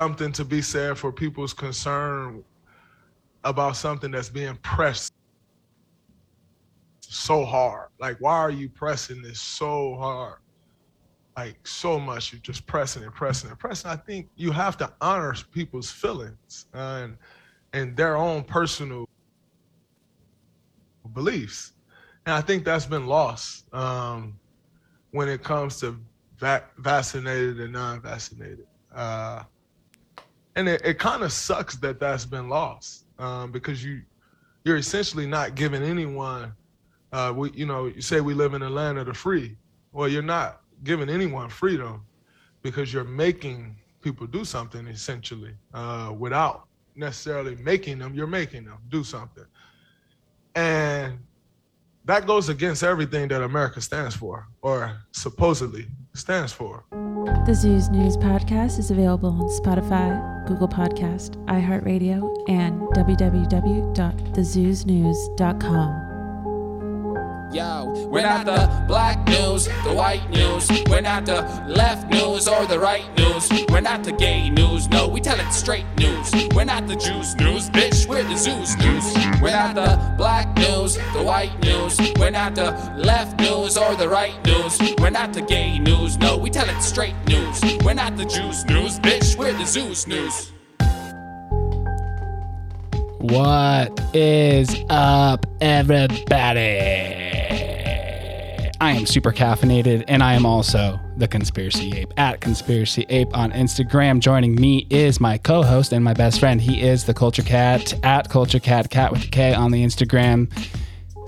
something to be said for people's concern about something that's being pressed so hard. Like, why are you pressing this so hard? Like so much, you're just pressing and pressing and pressing. I think you have to honor people's feelings and and their own personal beliefs, and I think that's been lost um, when it comes to vac- vaccinated and non-vaccinated. Uh, and it, it kind of sucks that that's been lost um, because you you're essentially not giving anyone uh, we, you know, you say we live in a land of the free. Well, you're not giving anyone freedom because you're making people do something essentially uh, without necessarily making them. You're making them do something, and that goes against everything that America stands for, or supposedly stands for. The Zoos News podcast is available on Spotify, Google Podcast, iHeartRadio, and www.thezoosnews.com. Yo, we're not the black news, the white news. We're not the left news or the right news. We're not the gay news, no, we tell it straight news. We're not the Jews news, bitch, we're the Zoos news. We're not the black news, the white news. We're not the left news or the right news. We're not the gay news, no, we tell it straight news. We're not the Jews news, bitch, we're the Zoos news. What is up, everybody? I am super caffeinated, and I am also the Conspiracy Ape at Conspiracy Ape on Instagram. Joining me is my co host and my best friend. He is the Culture Kat at Culture Kat, cat with a K on the Instagram.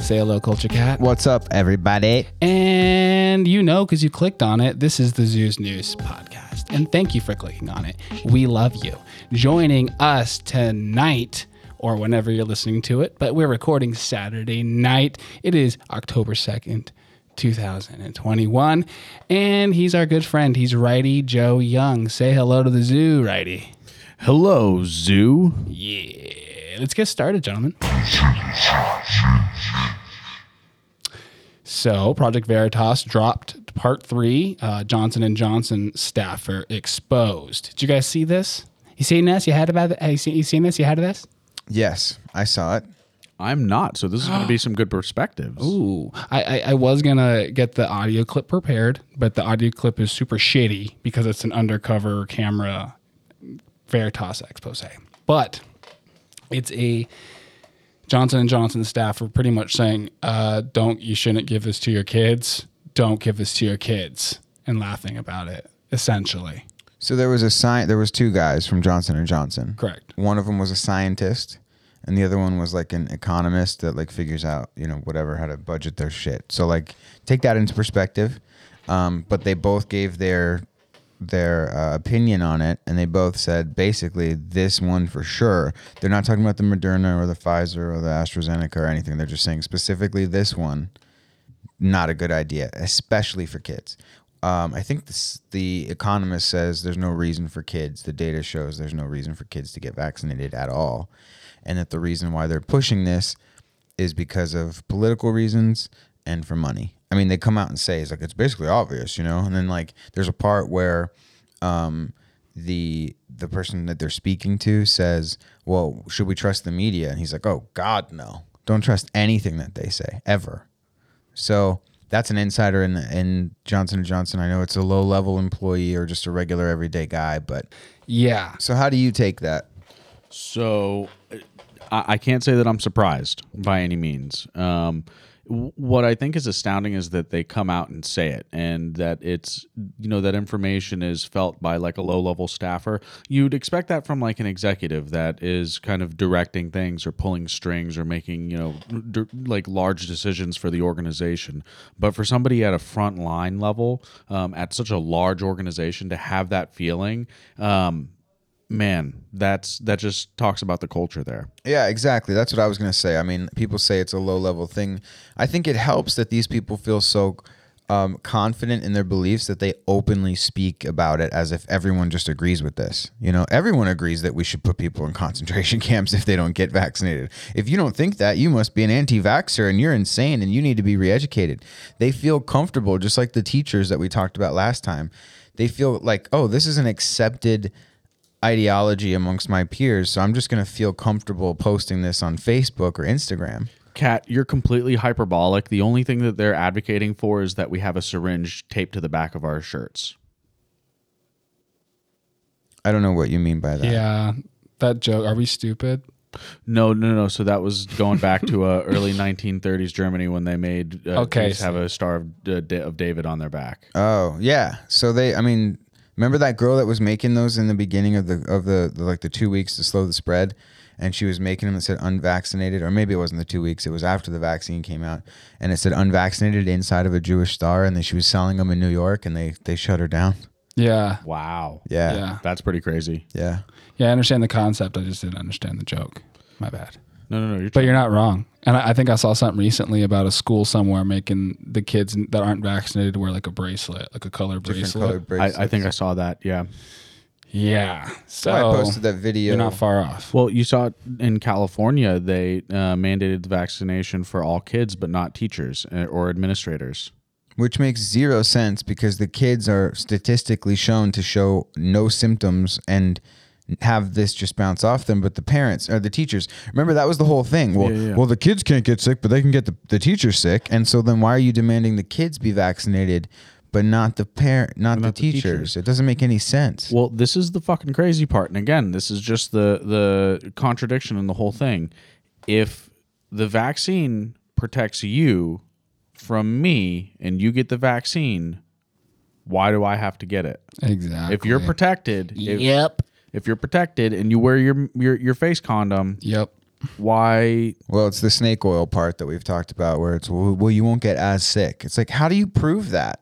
Say hello, Culture Kat. What's up, everybody? And you know, because you clicked on it, this is the Zoos News podcast. And thank you for clicking on it. We love you. Joining us tonight, or whenever you're listening to it, but we're recording Saturday night. It is October 2nd, 2021. And he's our good friend. He's Righty Joe Young. Say hello to the zoo, Righty. Hello, Zoo. Yeah. Let's get started, gentlemen. So, Project Veritas dropped part three. Uh, Johnson and Johnson staffer exposed. Did you guys see this? You seen this? You had about? You seen, you seen this? You had this? Yes, I saw it. I'm not, so this is going to be some good perspectives. Ooh, I, I, I was gonna get the audio clip prepared, but the audio clip is super shitty because it's an undercover camera Veritas expose. But it's a Johnson and Johnson staff are pretty much saying, uh, "Don't you shouldn't give this to your kids. Don't give this to your kids," and laughing about it. Essentially, So there was a sci- There was two guys from Johnson and Johnson. correct. One of them was a scientist, and the other one was like an economist that like figures out you know whatever how to budget their shit. So like take that into perspective. Um, but they both gave their their uh, opinion on it, and they both said basically this one for sure. They're not talking about the Moderna or the Pfizer or the AstraZeneca or anything. They're just saying specifically this one not a good idea, especially for kids. Um, I think this, the Economist says there's no reason for kids. The data shows there's no reason for kids to get vaccinated at all, and that the reason why they're pushing this is because of political reasons and for money. I mean, they come out and say it's like it's basically obvious, you know. And then like there's a part where um, the the person that they're speaking to says, "Well, should we trust the media?" And he's like, "Oh God, no! Don't trust anything that they say ever." So that's an insider in in Johnson and Johnson. I know it's a low level employee or just a regular everyday guy, but Yeah, so how do you take that? So I, I can't say that I'm surprised by any means. Um, w- what I think is astounding is that they come out and say it, and that it's you know that information is felt by like a low level staffer. You'd expect that from like an executive that is kind of directing things or pulling strings or making you know d- like large decisions for the organization. But for somebody at a front line level um, at such a large organization to have that feeling. Um, man that's that just talks about the culture there Yeah, exactly. That's what I was to say. I mean, people say it's a low level thing. I think it helps that these people feel so um, confident in their beliefs that they openly speak about it as if everyone just agrees with this. You know, everyone agrees that we should put people in concentration camps if they don't get vaccinated. If you don't think that, you must be an anti vaxxer and you're insane and you need to be re educated. They feel comfortable, just like the teachers that we talked about last time. They feel like, oh, this is an accepted ideology amongst my peers, so I'm just gonna feel comfortable posting this on Facebook or Instagram. Kat, you're completely hyperbolic. The only thing that they're advocating for is that we have a syringe taped to the back of our shirts. I don't know what you mean by that. Yeah, that joke. Are we stupid? No, no, no. So that was going back to uh, early 1930s Germany when they made uh, Okay, Jews have a Star of, uh, of David on their back. Oh yeah. So they, I mean, remember that girl that was making those in the beginning of the of the, the like the two weeks to slow the spread, and she was making them that said unvaccinated, or maybe it wasn't the two weeks. It was after the vaccine came out, and it said unvaccinated inside of a Jewish star, and then she was selling them in New York, and they they shut her down. Yeah, Wow. Yeah. yeah, That's pretty crazy. Yeah. yeah. I understand the concept. I just didn't understand the joke. My bad. No, no, no. You're But you're not wrong. And I, I think I saw something recently about a school somewhere making the kids that aren't vaccinated wear like a bracelet, like a color Different bracelet. colored bracelets. I, I think I saw that. Yeah. Yeah. So I posted that video. you're not far off. Well, you saw it in California, they uh, mandated the vaccination for all kids, but not teachers uh, or administrators. Which makes zero sense because the kids are statistically shown to show no symptoms and have this just bounce off them, but the parents or the teachers. Remember that was the whole thing. Well, Yeah, yeah. well, the kids can't get sick, but they can get the, the teachers sick, and so then why are you demanding the kids be vaccinated, but not the parent, not, the, not the teachers? teachers. It doesn't make any sense. Well, this is the fucking crazy part. And again, this is just the the contradiction in the whole thing. If the vaccine protects you from me and you get the vaccine, why do I have to get it? Exactly. If you're protected, if, Yep. If you're protected and you wear your your your face condom, Yep. why Well, it's the snake oil part that we've talked about, where it's well, well, you won't get as sick. It's like, how do you prove that?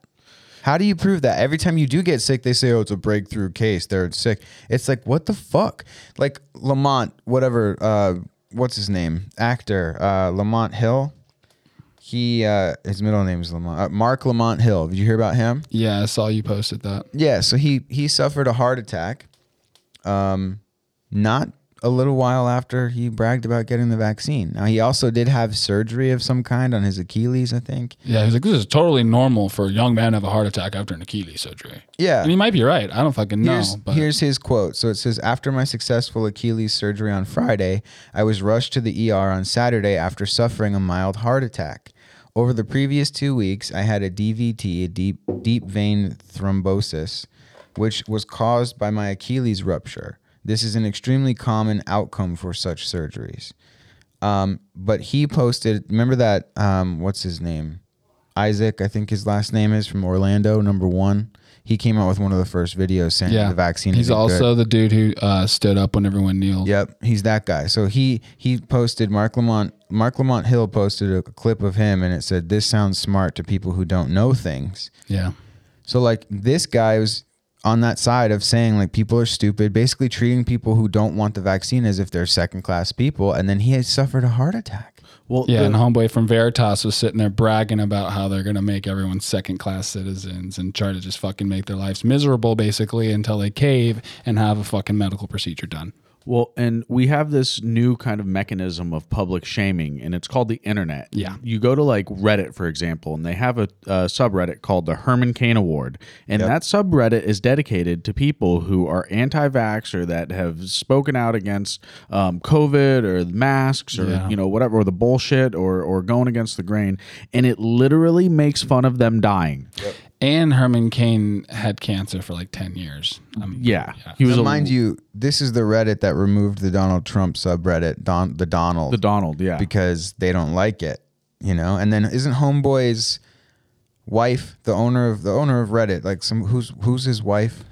How do you prove that? Every time you do get sick, they say, "Oh, it's a breakthrough case. They're sick." It's like, what the fuck? Like Lamont, whatever. Uh, what's his name? Actor uh, Lamont Hill. He uh, his middle name is Lamont. Uh, Marc Lamont Hill. Did you hear about him? Yeah, I saw you posted that. Yeah, so he he suffered a heart attack. Um, not a little while after he bragged about getting the vaccine. Now he also did have surgery of some kind on his Achilles, I think. Yeah, he's like, this is totally normal for a young man to have a heart attack after an Achilles surgery. Yeah. And he might be right. I don't fucking know. Here's, but here's his quote. So it says, After my successful Achilles surgery on Friday, I was rushed to the ER on Saturday after suffering a mild heart attack. Over the previous two weeks, I had a DVT, a deep, deep vein thrombosis, which was caused by my Achilles rupture. This is an extremely common outcome for such surgeries. Um, but he posted, remember that, um, what's his name? Isaac, I think his last name is from Orlando, number one. He came out with one of the first videos saying yeah, the vaccine. He's isn't good. also the dude who uh, stood up when everyone kneeled. Yep, he's that guy. So he he posted Marc Lamont Marc Lamont Hill posted a clip of him and it said this sounds smart to people who don't know things. Yeah. So like this guy was on that side of saying like people are stupid, basically treating people who don't want the vaccine as if they're second class people, and then he had suffered a heart attack. well Yeah, the- and homeboy from Veritas was sitting there bragging about how they're gonna make everyone second class citizens and try to just fucking make their lives miserable basically until they cave and have a fucking medical procedure done. Well, and we have this new kind of mechanism of public shaming, and it's called the internet. Yeah. You go to like Reddit, for example, and they have a, a subreddit called the Herman Cain Award. And that subreddit is dedicated to people who are anti vax or that have spoken out against um, COVID or masks or, Yeah. you know, whatever, or the bullshit or, or going against the grain. And it literally makes fun of them dying. And Herman Cain had cancer for like ten years. Um, Yeah. He was Now, a, mind you, this is the Reddit that removed the Donald Trump subreddit, Don the Donald, the Donald. Yeah. because they don't like it, you know. And then isn't Homeboy's wife the owner of the owner of Reddit? Like some who's who's his wife?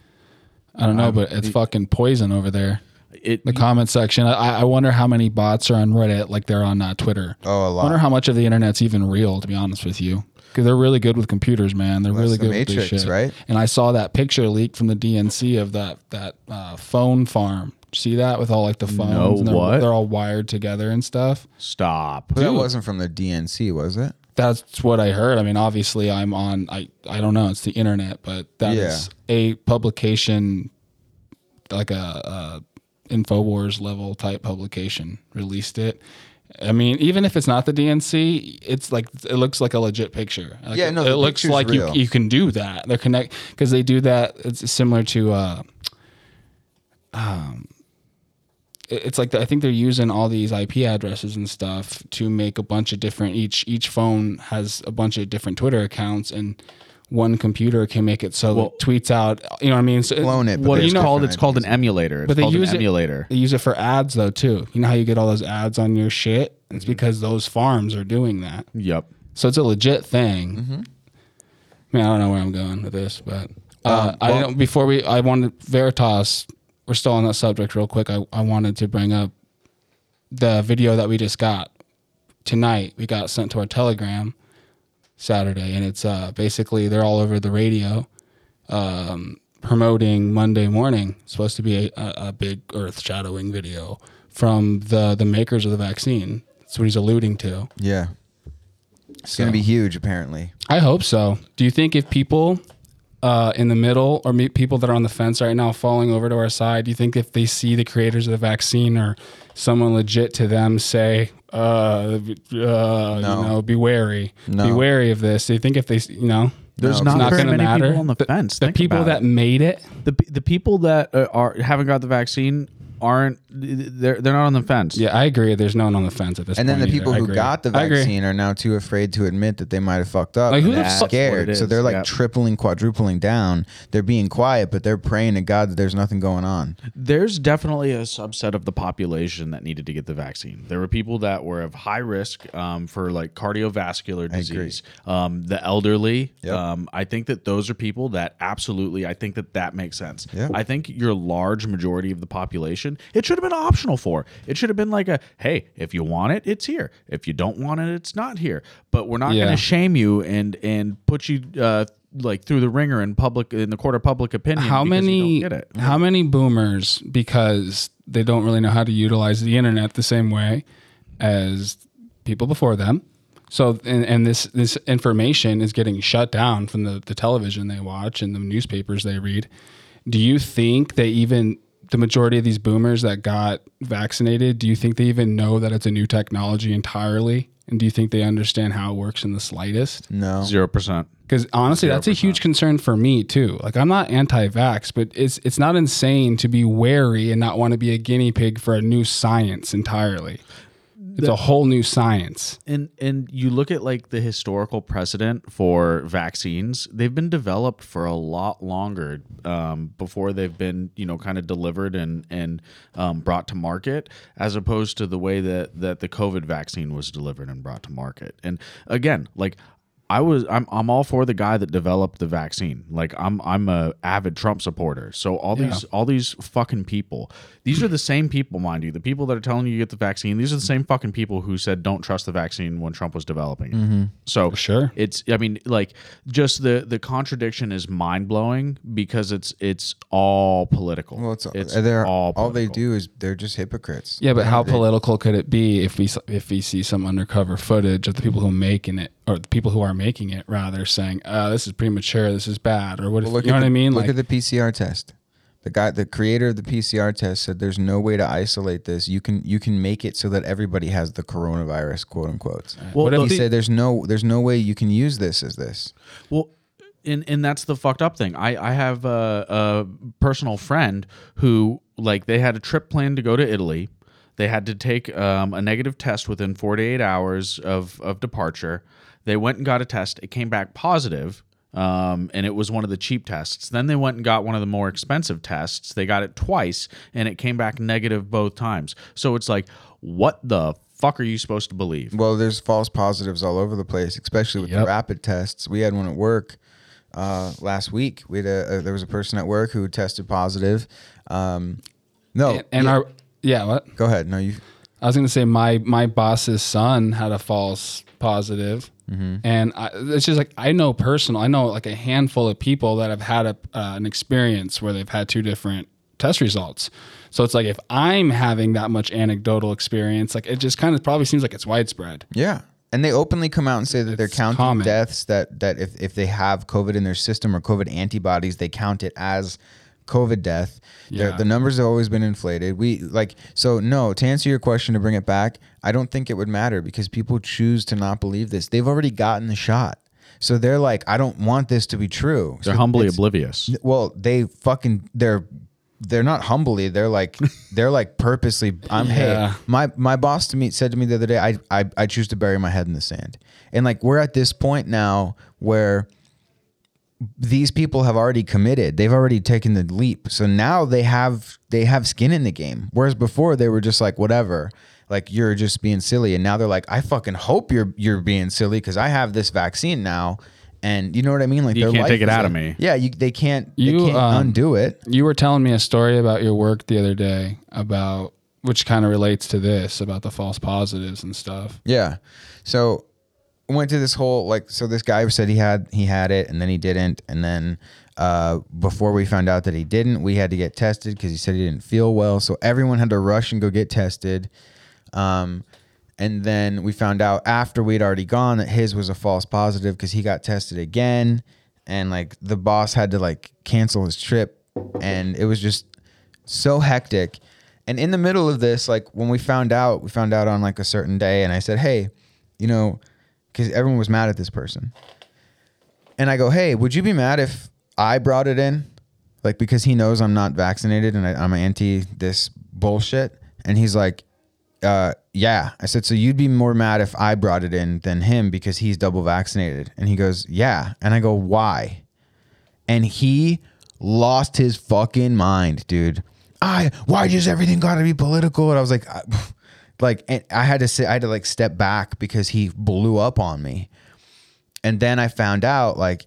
I don't know, but it's fucking poison over there. it, The comment section. I, I wonder how many bots are on Reddit like they're on uh, Twitter. Oh, a I lot. wonder how much of the internet's even real, to be honest with you. Because they're really good with computers, man. They're Well, really that's the good with Matrix, this shit. right? And I saw that picture leaked from the DNC of that that uh, phone farm. See that with all like the phones? No, and they're, what? They're all wired together and stuff. stop. But that wasn't from the DNC, was it? That's what I heard. I mean, obviously, I'm on. I I don't know. It's the internet, but that is Yeah. a publication, like a, a Infowars level type publication released it. I mean, even if it's not the DNC, it's like it looks like a legit picture. Like, Yeah, no, it, looks like you real. you can do that. They're connect because they do that. It's similar to. uh it- it's like the, I think they're using all these IP addresses and stuff to make a bunch of different. Each each phone has a bunch of different Twitter accounts, and one computer can make it so Well- it tweets out. You know what I mean? So Clone it, but What there's it's called? It's called an emulator. It's But they called use an it- emulator. They use it for ads though too. You know how you get all those ads on your shit? It's Mm-hmm. because those farms are doing that. Yep. So it's a legit thing. Mm-hmm. I mean, I don't know where I'm going with this, but uh, Um, I don't. Before we, I wanted Veritas. We're still on that subject, real quick. I, I wanted to bring up the video that we just got tonight. We got sent to our Telegram Saturday, and it's uh, basically they're all over the radio um, promoting Monday morning. It's supposed to be a, a, big earth shadowing video from the the makers of the vaccine. That's what he's alluding to. Yeah. It's going to be huge, apparently. I hope so. Do you think if people uh, in the middle or me, people that are on the fence right now falling over to our side, do you think if they see the creators of the vaccine or someone legit to them say, uh, uh, you know, be wary, be wary of this? Do you think if they, you know, There's it's not, not very gonna many matter? people on the, fence. the Think people about that it. made it, the the people that uh, are haven't got the vaccine aren't they're they're not on the fence. yeah, I agree. There's no one on the fence at this And point. And then the people I who got the vaccine are now too afraid to admit that they might have fucked up. Like, who and the they're fuck- scared. So they're like yeah. tripling, quadrupling down. They're being quiet, but they're praying to God that there's nothing going on. There's definitely a subset of the population that needed to get the vaccine. There were people that were of high risk um, for like cardiovascular disease, um, the elderly. Yep. Um, I think that those are people that absolutely. I think that that makes sense. Yeah. I think your large majority of the population, it should have been optional for. It should have been like a, hey, if you want it, it's here. If you don't want it, it's not here. But we're not Yeah. going to shame you and and put you. Uh, like through the ringer in public in the court of public opinion. how many don't get it? how many boomers because they don't really know how to utilize the internet the same way as people before them so and, and this this information is getting shut down from the, the television they watch and the newspapers they read do you think they even the majority of these boomers that got vaccinated do you think they even know that it's a new technology entirely and do you think they understand how it works in the slightest No. Zero percent. because honestly, that's a huge concern for me too. Like I'm not anti-vax, but it's it's not insane to be wary and not want to be a guinea pig for a new science entirely. It's a whole new science. and and you look at like the historical precedent for vaccines they've been developed for a lot longer um, before they've been you know kind of delivered and and um, brought to market as opposed to the way that that the covid vaccine was delivered and brought to market and again like I was I'm I'm all for the guy that developed the vaccine. Like I'm I'm a avid Trump supporter. So all these all these fucking people, these are the same people, mind you. The people that are telling you to get the vaccine, these are the same fucking people who said don't trust the vaccine when Trump was developing it. So Sure. it's I mean like just the the contradiction is mind blowing because it's it's all political. Well, it's, it's they're, all all they do is they're just hypocrites. Yeah, but how They- political could it be if we if we see some undercover footage of the people who are making it or the people who are making it rather saying, uh, "This is premature. This is bad," or what? If, Well, look you know at what I mean? Look Like, at the PCR test. The guy, the creator of the PCR test, said there's no way to isolate this. You can you can make it so that everybody has the coronavirus, quote unquote. Well, What if he the- said there's no there's no way you can use this as this. Well, and and that's the fucked up thing. I I have a, a personal friend who like they had a trip planned to go to Italy. They had to take um, a negative test within 48 hours of of departure. They went and got a test. It came back positive. Um, and it was one of the cheap tests. Then they went and got one of the more expensive tests. They got it twice, and it came back negative both times. So it's like, what the fuck are you supposed to believe? Well, there's false positives all over the place, especially with the rapid tests. We had one at work uh, last week. We had a, a, there was a person at work who tested positive. Um, no, and, and yeah, our yeah, what? go ahead. No, you. I was going to say my my boss's son had a false positive. and I, it's just like I know personal. I know like a handful of people that have had a, uh, an experience where they've had two different test results. So it's like if I'm having that much anecdotal experience, like it just kind of probably seems like it's widespread. Yeah. And they openly come out and say that they're counting common. deaths that that if, if they have COVID in their system or COVID antibodies, they count it as COVID death. Yeah. The numbers have always been inflated. We like so no, to answer your question to bring it back, I don't think it would matter because people choose to not believe this. They've already gotten the shot. So they're like, I don't want this to be true. They're So humbly oblivious. well, they fucking they're they're not humbly they're like they're like purposely i'm Yeah. hey my my boss to me said to me the other day I, I i choose to bury my head in the sand and like we're at this point now where these people have already committed. They've already taken the leap. So now they have they have skin in the game. Whereas before they were just like whatever. Like you're just being silly. And now they're like i fucking hope you're you're being silly because i have this vaccine now. And you know what i mean? Like You can't take it out of me. yeah you, they can't You, they can't um, undo it. You were telling me a story about your work the other day about which kind of relates to this about the false positives and stuff. Yeah. So went to this whole like so this guy said he had he had it and then he didn't and then uh, before we found out that he didn't, we had to get tested because he said he didn't feel well. So everyone had to rush and go get tested. Um, and then we found out after we'd already gone that his was a false positive because he got tested again. And like the boss had to like cancel his trip. And it was just so hectic. And in the middle of this, like when we found out, we found out on like a certain day. And I said, hey, you know, because everyone was mad at this person. And I go, hey, would you be mad if I brought it in? Like, because he knows I'm not vaccinated and I, I'm anti this bullshit. And he's like, uh, yeah. I said, so you'd be more mad if I brought it in than him because he's double vaccinated. And he goes, yeah. And I go, why? And he lost his fucking mind, dude. I, why does everything got to be political? And I was like, I, like, and I had to say, I had to like step back because he blew up on me. And then I found out like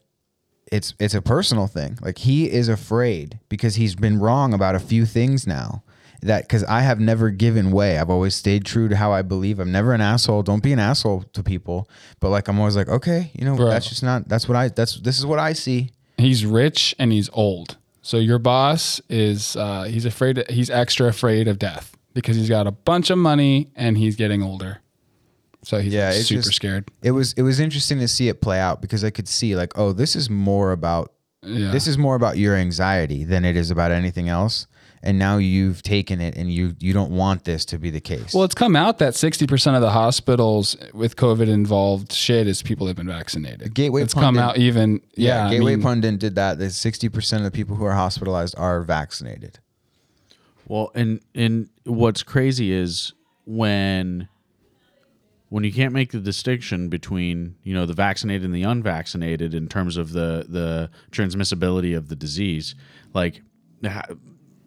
it's it's a personal thing. Like he is afraid because he's been wrong about a few things now. That because I have never given way. I've always stayed true to how I believe. I'm never an asshole. Don't be an asshole to people. But like I'm always like, okay, you know, Bro. that's just not. That's what I. That's this is what I see. He's rich and he's old. So your boss is uh, he's afraid he's extra afraid of death because he's got a bunch of money and he's getting older. So he's Yeah, super just- scared. It was it was interesting to see it play out because I could see like, oh, this is more about Yeah. this is more about your anxiety than it is about anything else. And now you've taken it and you you don't want this to be the case. Well, it's come out that 60% of the hospitals with COVID involved shit is people that have been vaccinated. Gateway It's come out even. Yeah, Yeah. I Gateway mean, Pundit did that. That sixty percent of the people who are hospitalized are vaccinated. Well, and and what's crazy is when when you can't make the distinction between you know the vaccinated and the unvaccinated in terms of the the transmissibility of the disease, like.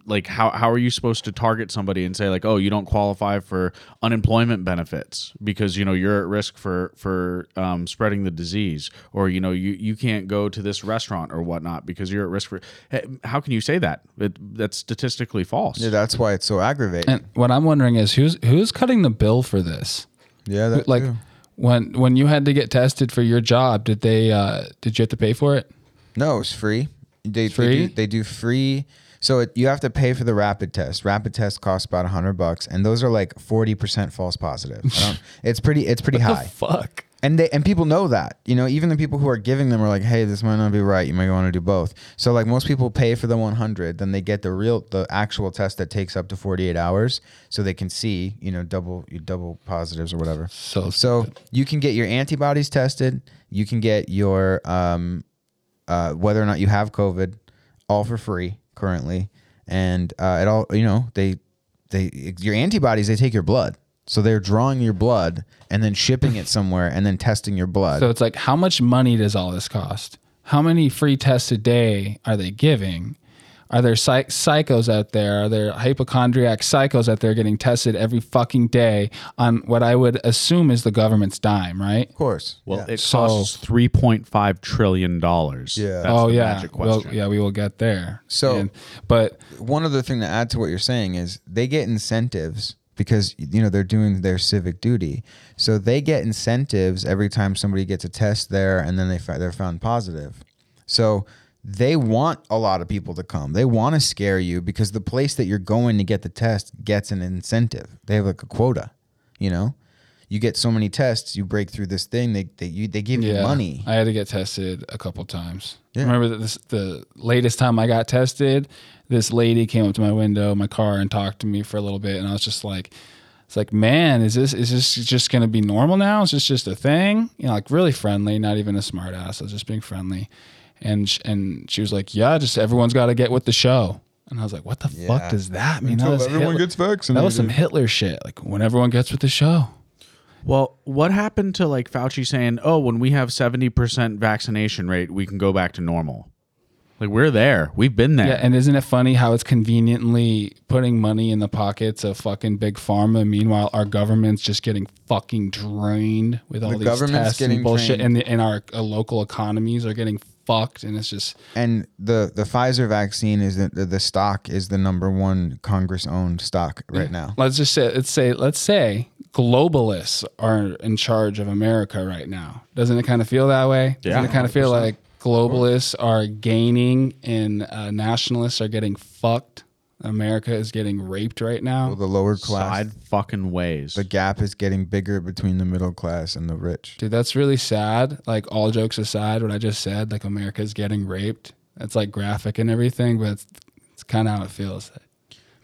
Ha- Like how, how are you supposed to target somebody and say like oh you don't qualify for unemployment benefits because you know you're at risk for for um, spreading the disease or you know you, you can't go to this restaurant or whatnot because you're at risk for Hey, how can you say that it, that's statistically false Yeah, that's why it's so aggravating. And what I'm wondering is who's who's cutting the bill for this? yeah, that like too. when when you had to get tested for your job, did they uh, did you have to pay for it? no, it's free. They, Free? They do, they do free. So it, you have to pay for the rapid test. Rapid test costs about a hundred bucks, and those are like forty percent false positive. I don't, it's pretty. It's pretty high. Fuck. and they and people know that you know even the people who are giving them are like hey this might not be right you might want to do both so like most people pay for the 100 then they get the real the actual test that takes up to 48 hours so they can see you know double double positives or whatever So so you can get your antibodies tested you can get your um uh whether or not you have covid all for free currently and uh it all you know they they your antibodies they take your blood so they're drawing your blood and then shipping it somewhere and then testing your blood So it's like, how much money does all this cost? How many free tests a day are they giving? Are there psych- psychos out there? Are there hypochondriac psychos out there getting tested every fucking day on what I would assume is the government's dime, right? of course Well, yeah. it So- costs three point five trillion dollars. Yeah. That's oh the yeah, magic well, question. yeah, we will get there. So- And- but one other thing to add to what you're saying is they get incentives because you know they're doing their civic duty. So they get incentives every time somebody gets a test there and then they fi- they're found positive. So they want a lot of people to come. They want to scare you because the place that you're going to get the test gets an incentive. They have like a quota, you know? You get so many tests, you break through this thing, they they, you, they give you money. I had to get tested a couple times. Yeah. Remember that this the latest time I got tested, this lady came up to my window, my car, and talked to me for a little bit, and I was just like, "It's like, man, is this is this just gonna be normal now? Is this just a thing?" You know, like really friendly, not even a smart ass. I was just being friendly, and sh- and she was like, "Yeah, just everyone's got to get with the show." And I was like, what the Yeah. fuck does that mean? That Until was, everyone Hitler- gets vaccinated. that was some Hitler shit. Like when everyone gets with the show. Well, what happened to like Fauci saying, "Oh, when we have 70% vaccination rate, we can go back to normal." Like we're there. We've been there. Yeah, and isn't it funny how it's conveniently putting money in the pockets of fucking big pharma? Meanwhile, our government's just getting fucking drained with all The these tests and bullshit, drained. and, the, and our uh, local economies are getting fucked, and it's just and the the Pfizer vaccine is the, the, the stock is the number one Congress owned stock right now. let's just say let's say let's say globalists are in charge of America right now. Doesn't it kind of feel that way? Yeah, Doesn't it kind of feel like globalists are gaining and uh, nationalists are getting fucked? America is getting raped right now. Well, the lower class, Side fucking ways. the gap is getting bigger between the middle class and the rich. Dude, that's really sad. Like all jokes aside, what I just said, like America's getting raped. That's like graphic and everything, but it's, it's kind of how it feels.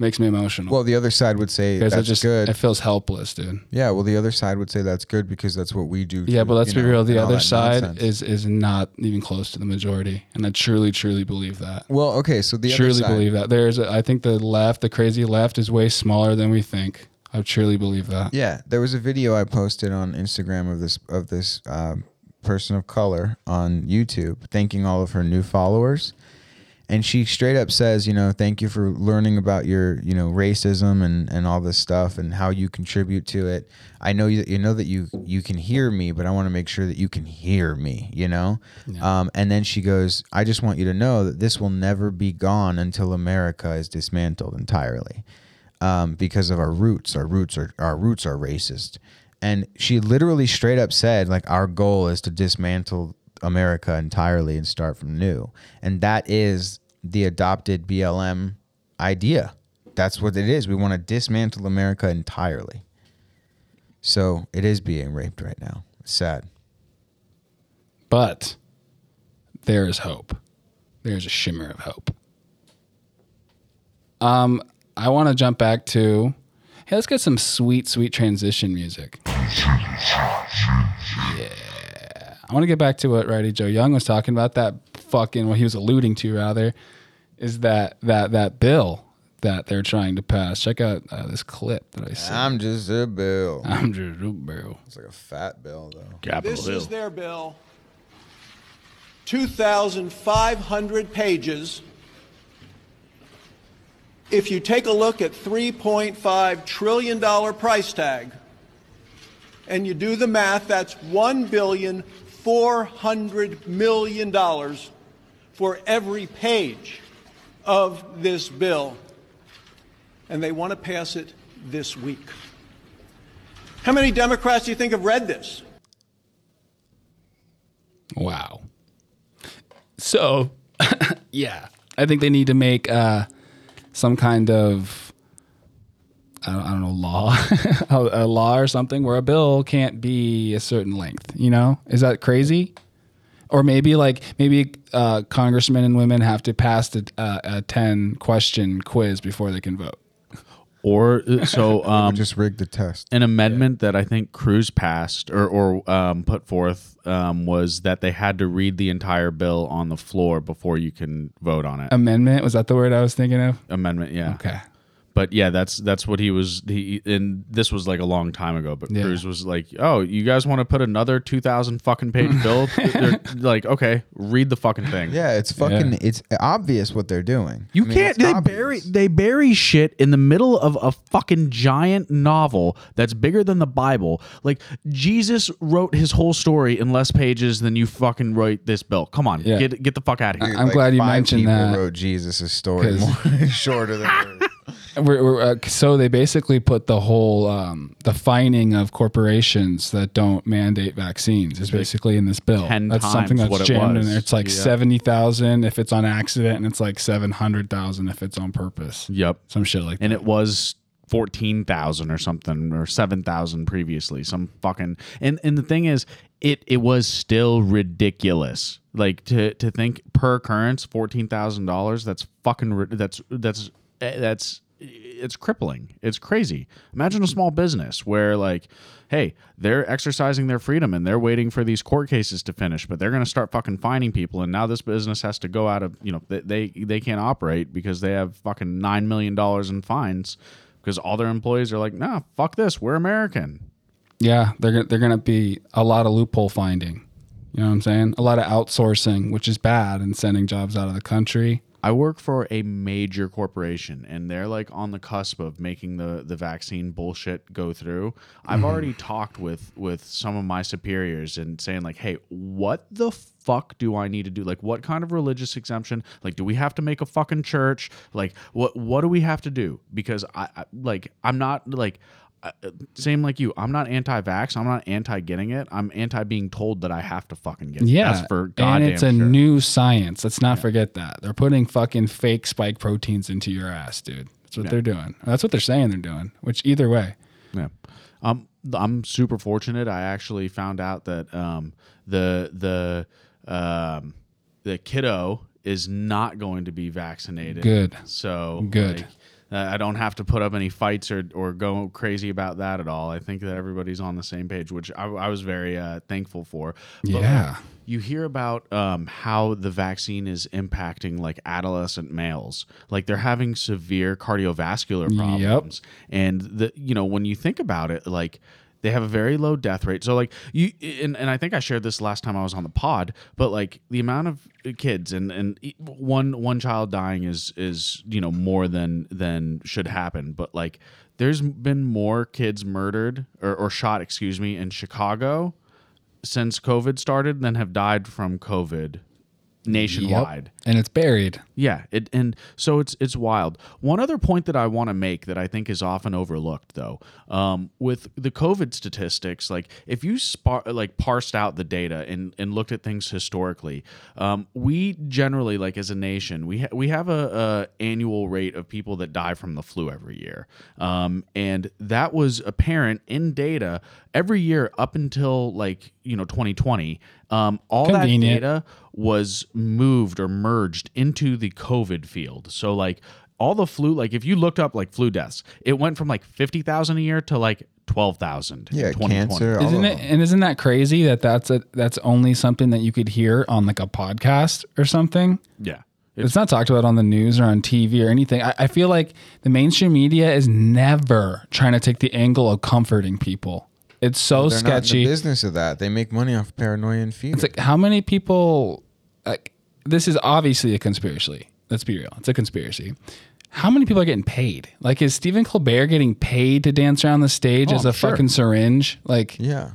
Makes me emotional. Well, the other side would say that's just good. it feels helpless, dude. yeah, well, the other side would say that's good because that's what we do. Yeah, too, but let's be know, real. The other side nonsense. is is not even close to the majority, and I truly, truly believe that. well, okay. So the truly other side, believe that. There's, a, I think the left, the crazy left, is way smaller than we think. I truly believe that. Yeah, there was a video I posted on Instagram of this of this um, person of color on YouTube thanking all of her new followers, and she straight up says, you know, thank you for learning about your you know racism and and all this stuff and how you contribute to it. I know you you know that you you can hear me, but I want to make sure that you can hear me. You know, um, and then she goes, I just want you to know that this will never be gone until America is dismantled entirely um, because of our roots. Our roots are our roots are racist, and she literally straight up said like our goal is to dismantle America entirely and start from new, and that is the adopted BLM idea. That's what it is. We want to dismantle America entirely. So it is being raped right now. It's sad. But there is hope. There's a shimmer of hope. Um, I want to jump back to hey, let's get some sweet, sweet transition music. Yeah. I want to get back to what Righty Joe Young was talking about. That fucking what he was alluding to rather is that that that bill that they're trying to pass. Check out uh, this clip that I see. I'm just a bill. I'm just a bill. It's like a fat bill though. Capitol This Hill. is their bill. 2,500 pages. If you take a look at $3.5 trillion price tag, and you do the math, that's $1 billion, $400 million for every page of this bill. And they want to pass it this week. How many Democrats do you think have read this? Wow. So, yeah, I think they need to make uh, some kind of I don't, I don't know law, a, a law or something where a bill can't be a certain length. You know, is that crazy? Or maybe like maybe uh, congressmen and women have to pass the, uh, a ten question quiz before they can vote. Or uh, so um, just rig the test. an amendment that I think Cruz passed or, or um, put forth um, was that they had to read the entire bill on the floor before you can vote on it. Amendment was that the word I was thinking of? amendment, yeah. Okay. But yeah, that's that's what he was. He and this was like a long time ago. But Yeah. Cruz was like, "Oh, you guys want to put another two thousand fucking page bill?" They're like, "Okay, read the fucking thing." Yeah, it's fucking. Yeah. It's obvious what they're doing. You I mean, can't. They obvious. bury they bury shit in the middle of a fucking giant novel that's bigger than the Bible. Like Jesus wrote his whole story in less pages than you fucking wrote this bill. Come on, Yeah. get get the fuck out of here. I'm glad you mentioned people that. Wrote Jesus' story more shorter than. We're, we're, uh, so they basically put the whole um, the fining of corporations that don't mandate vaccines is basically in this bill. 10 that's something that's jammed in there. It's like Yeah. seventy thousand if it's on accident, and it's like seven hundred thousand if it's on purpose. Yep. Some shit like and that. And it was fourteen thousand or something or seven thousand previously. Some fucking and and the thing is, it it was still ridiculous. Like to to think per occurrence fourteen thousand dollars. That's fucking that's that's eh, that's it's crippling. It's crazy. Imagine a mm-hmm. small business where like, hey, they're exercising their freedom and they're waiting for these court cases to finish, but they're going to start fucking fining people, and now this business has to go out of you know they they, they can't operate because they have fucking nine million dollars in fines because all their employees are like, nah, fuck this, we're American. Yeah, they're they're going to be a lot of loophole finding. You know what I'm saying? A lot of outsourcing, which is bad, and sending jobs out of the country. I work for a major corporation and they're like on the cusp of making the the vaccine bullshit go through. I've mm-hmm. already talked with with some of my superiors and saying like, "Hey, what the fuck do I need to do? Like what kind of religious exemption? Like do we have to make a fucking church? Like what what do we have to do? Because I, I like I'm not like same like you. I'm not anti-vax. I'm not anti-getting it. I'm anti being told that I have to fucking get it. Yeah, That's for goddamn and it's a sure. new science. Let's not forget that they're putting fucking fake spike proteins into your ass, dude. That's what they're doing. That's what they're saying they're doing. Which either way, Yeah. Um, I'm super fortunate. I actually found out that um, the the um, the kiddo is not going to be vaccinated. Good. So Good. like, uh, I don't have to put up any fights or, or go crazy about that at all. I think that everybody's on the same page, which I, I was very uh, thankful for. But, Yeah. you hear about um, how the vaccine is impacting like adolescent males like they're having severe cardiovascular problems and the you know when you think about it like they have a very low death rate. So like you and, and i think i shared this last time i was on the pod but like the amount of kids and and one one child dying is is you know more than than should happen. But like there's been more kids murdered or, or shot excuse me in chicago since COVID started than have died from COVID nationwide. And it's buried. Yeah, it and so it's it's wild. One other point that I want to make that I think is often overlooked, though, um, with the COVID statistics, like if you spar- like parsed out the data and and looked at things historically, um, we generally like as a nation we ha- we have a, a annual rate of people that die from the flu every year, um, and that was apparent in data every year up until like you know 2020. Um, all Convenient. that data was moved or merged into the COVID field. So like all the flu, like if you looked up like flu deaths, it went from like fifty thousand a year to like twelve thousand. Yeah, cancer. all Isn't of it? them. And isn't that crazy that that's a that's only something that you could hear on like a podcast or something? Yeah. It's not talked about on the news or on TV or anything. I, I feel like the mainstream media is never trying to take the angle of comforting people. It's so They're not in sketchy. the business of that. They make money off paranoia and fear. It's like how many people? Like this is obviously a conspiracy. Let's be real. It's a conspiracy. How many people are getting paid? Like, is Stephen Colbert getting paid to dance around the stage Oh, as a sure. fucking syringe? Like, yeah.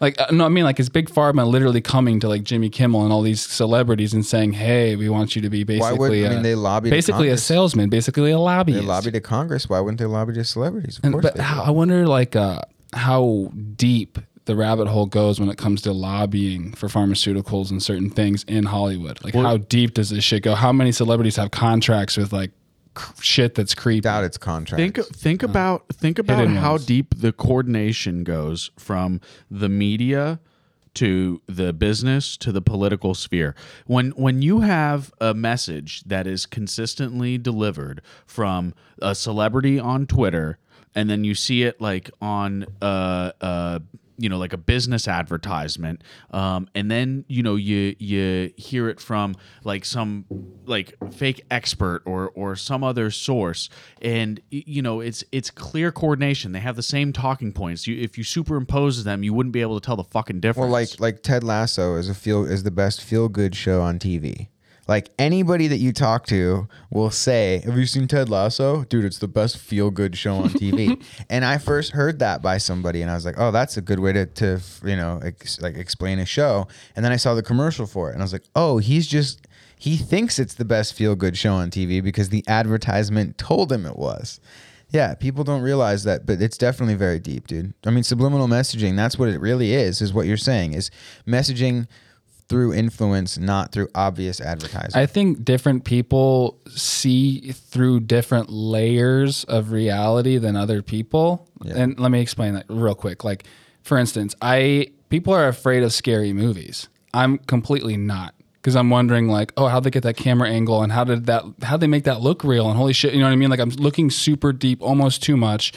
like uh, no, I mean like is Big Pharma literally coming to like Jimmy Kimmel and all these celebrities and saying, "Hey, we want you to be Why basically, would I mean a- they lobbied basically a Congress. salesman, basically a lobbyist." They lobbyist." lobby to Congress. Why wouldn't they lobby to celebrities? Of And- course but they how, would. I wonder like uh, how deep the rabbit hole goes when it comes to lobbying for pharmaceuticals and certain things in Hollywood. Like how deep does this shit go? How many celebrities have contracts with like cr- shit that's creepy? doubt it's contracts. Think think about think about how ones. deep the coordination goes from the media to the business to the political sphere. When when you have a message that is consistently delivered from a celebrity on Twitter and then you see it like on uh uh you know like a business advertisement um, and then you know you you hear it from like some like fake expert or or some other source. And you know it's it's clear coordination. They have the same talking points. You if you superimpose them you wouldn't be able to tell the fucking difference Well, like like Ted Lasso is a feel is the best feel good show on TV. Like anybody that you talk to will say, "Have you seen Ted Lasso, dude? It's the best feel good show on TV." and I first heard that by somebody, and I was like, "Oh, that's a good way to to you know ex- like explain a show." And then I saw the commercial for it, and I was like, "Oh, he's just." He thinks it's the best feel good show on TV because the advertisement told him it was. Yeah, people don't realize that, but it's definitely very deep, dude. I mean, subliminal messaging, that's what it really is, is what you're saying, is messaging through influence, not through obvious advertising. I think different people see through different layers of reality than other people. And let me explain that real quick. Like, for instance, I people are afraid of scary movies. I'm completely not because I'm wondering like, oh, how'd they get that camera angle and how did that how'd they make that look real and holy shit, you know what I mean? Like I'm looking super deep, almost too much,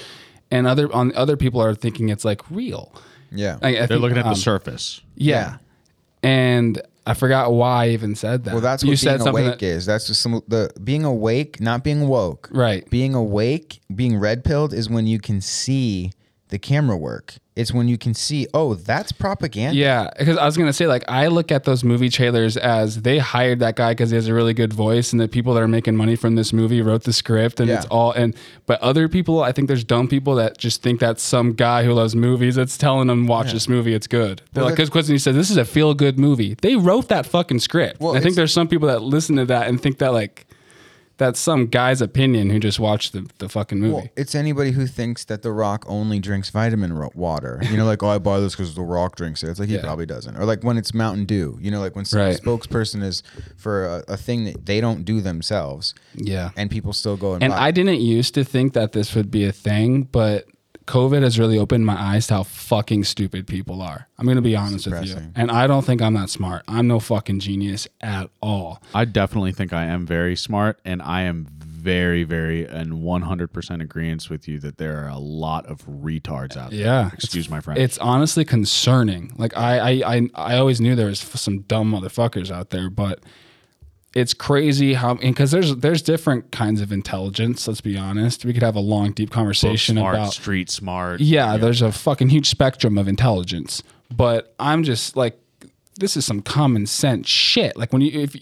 and other on other people are thinking it's like real. Yeah. I, I They're think, looking at um, the surface. Yeah. And I forgot why I even said that. Well, that's you what said being something awake that, is. That's just some the being awake, not being woke. Right. Being awake, being red pilled is when you can see the camera work. It's when you can see, oh, that's propaganda. Yeah, because I was gonna say like I look at those movie trailers as they hired that guy because he has a really good voice, and the people that are making money from this movie wrote the script, and it's all. And but other people, I think there's dumb people that just think that's some guy who loves movies that's telling them watch this movie, it's good. They're Well, like, because he said this is a feel good movie. They wrote that fucking script. Well, I think there's some people that listen to that and think that like that's some guy's opinion who just watched the, the fucking movie. Well, it's anybody who thinks that The Rock only drinks vitamin ro- water. You know, like, oh, I buy this because The Rock drinks it. It's like he Yeah. probably doesn't. Or like when it's Mountain Dew. You know, like when some Right. spokesperson is for a, a thing that they don't do themselves, yeah. and people still go and, And. I didn't used to think that this would be a thing, but COVID has really opened my eyes to how fucking stupid people are. I'm going to be honest with you. And I don't think I'm that smart. I'm no fucking genius at all. I definitely think I am very smart, and I am very, very, and 100% agreement with you that there are a lot of retards out there. Yeah. Excuse my friend. It's honestly concerning. Like I, I, I, I always knew there was some dumb motherfuckers out there, but it's crazy how because there's there's different kinds of intelligence. Let's be honest. We could have a long, deep conversation smart, about street smart. yeah, there's a fucking huge spectrum of intelligence. But I'm just like, this is some common sense shit. Like when you, if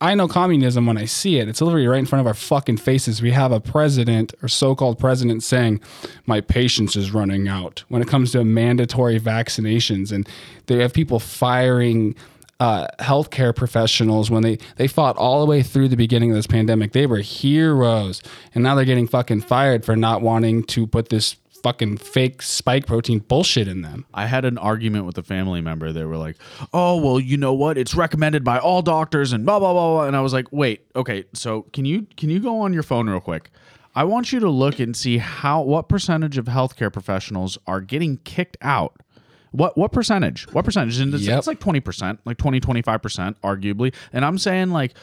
I know communism when I see it, it's literally right in front of our fucking faces. We have a president or so-called president saying, "My patience is running out." When it comes to mandatory vaccinations, and they have people firing. Uh, healthcare professionals when they they fought all the way through the beginning of this pandemic they were heroes and now they're getting fucking fired for not wanting to put this fucking fake spike protein bullshit in them. I had an argument with a family member. They were like, "Oh, well, you know what? It's recommended by all doctors and blah blah blah." blah. And I was like, "Wait, okay. So can you can you go on your phone real quick? I want you to look and see how what percentage of healthcare professionals are getting kicked out." What what percentage? What percentage? And it's, Yep. it's like 20%, like 20 25% arguably. And I'm saying like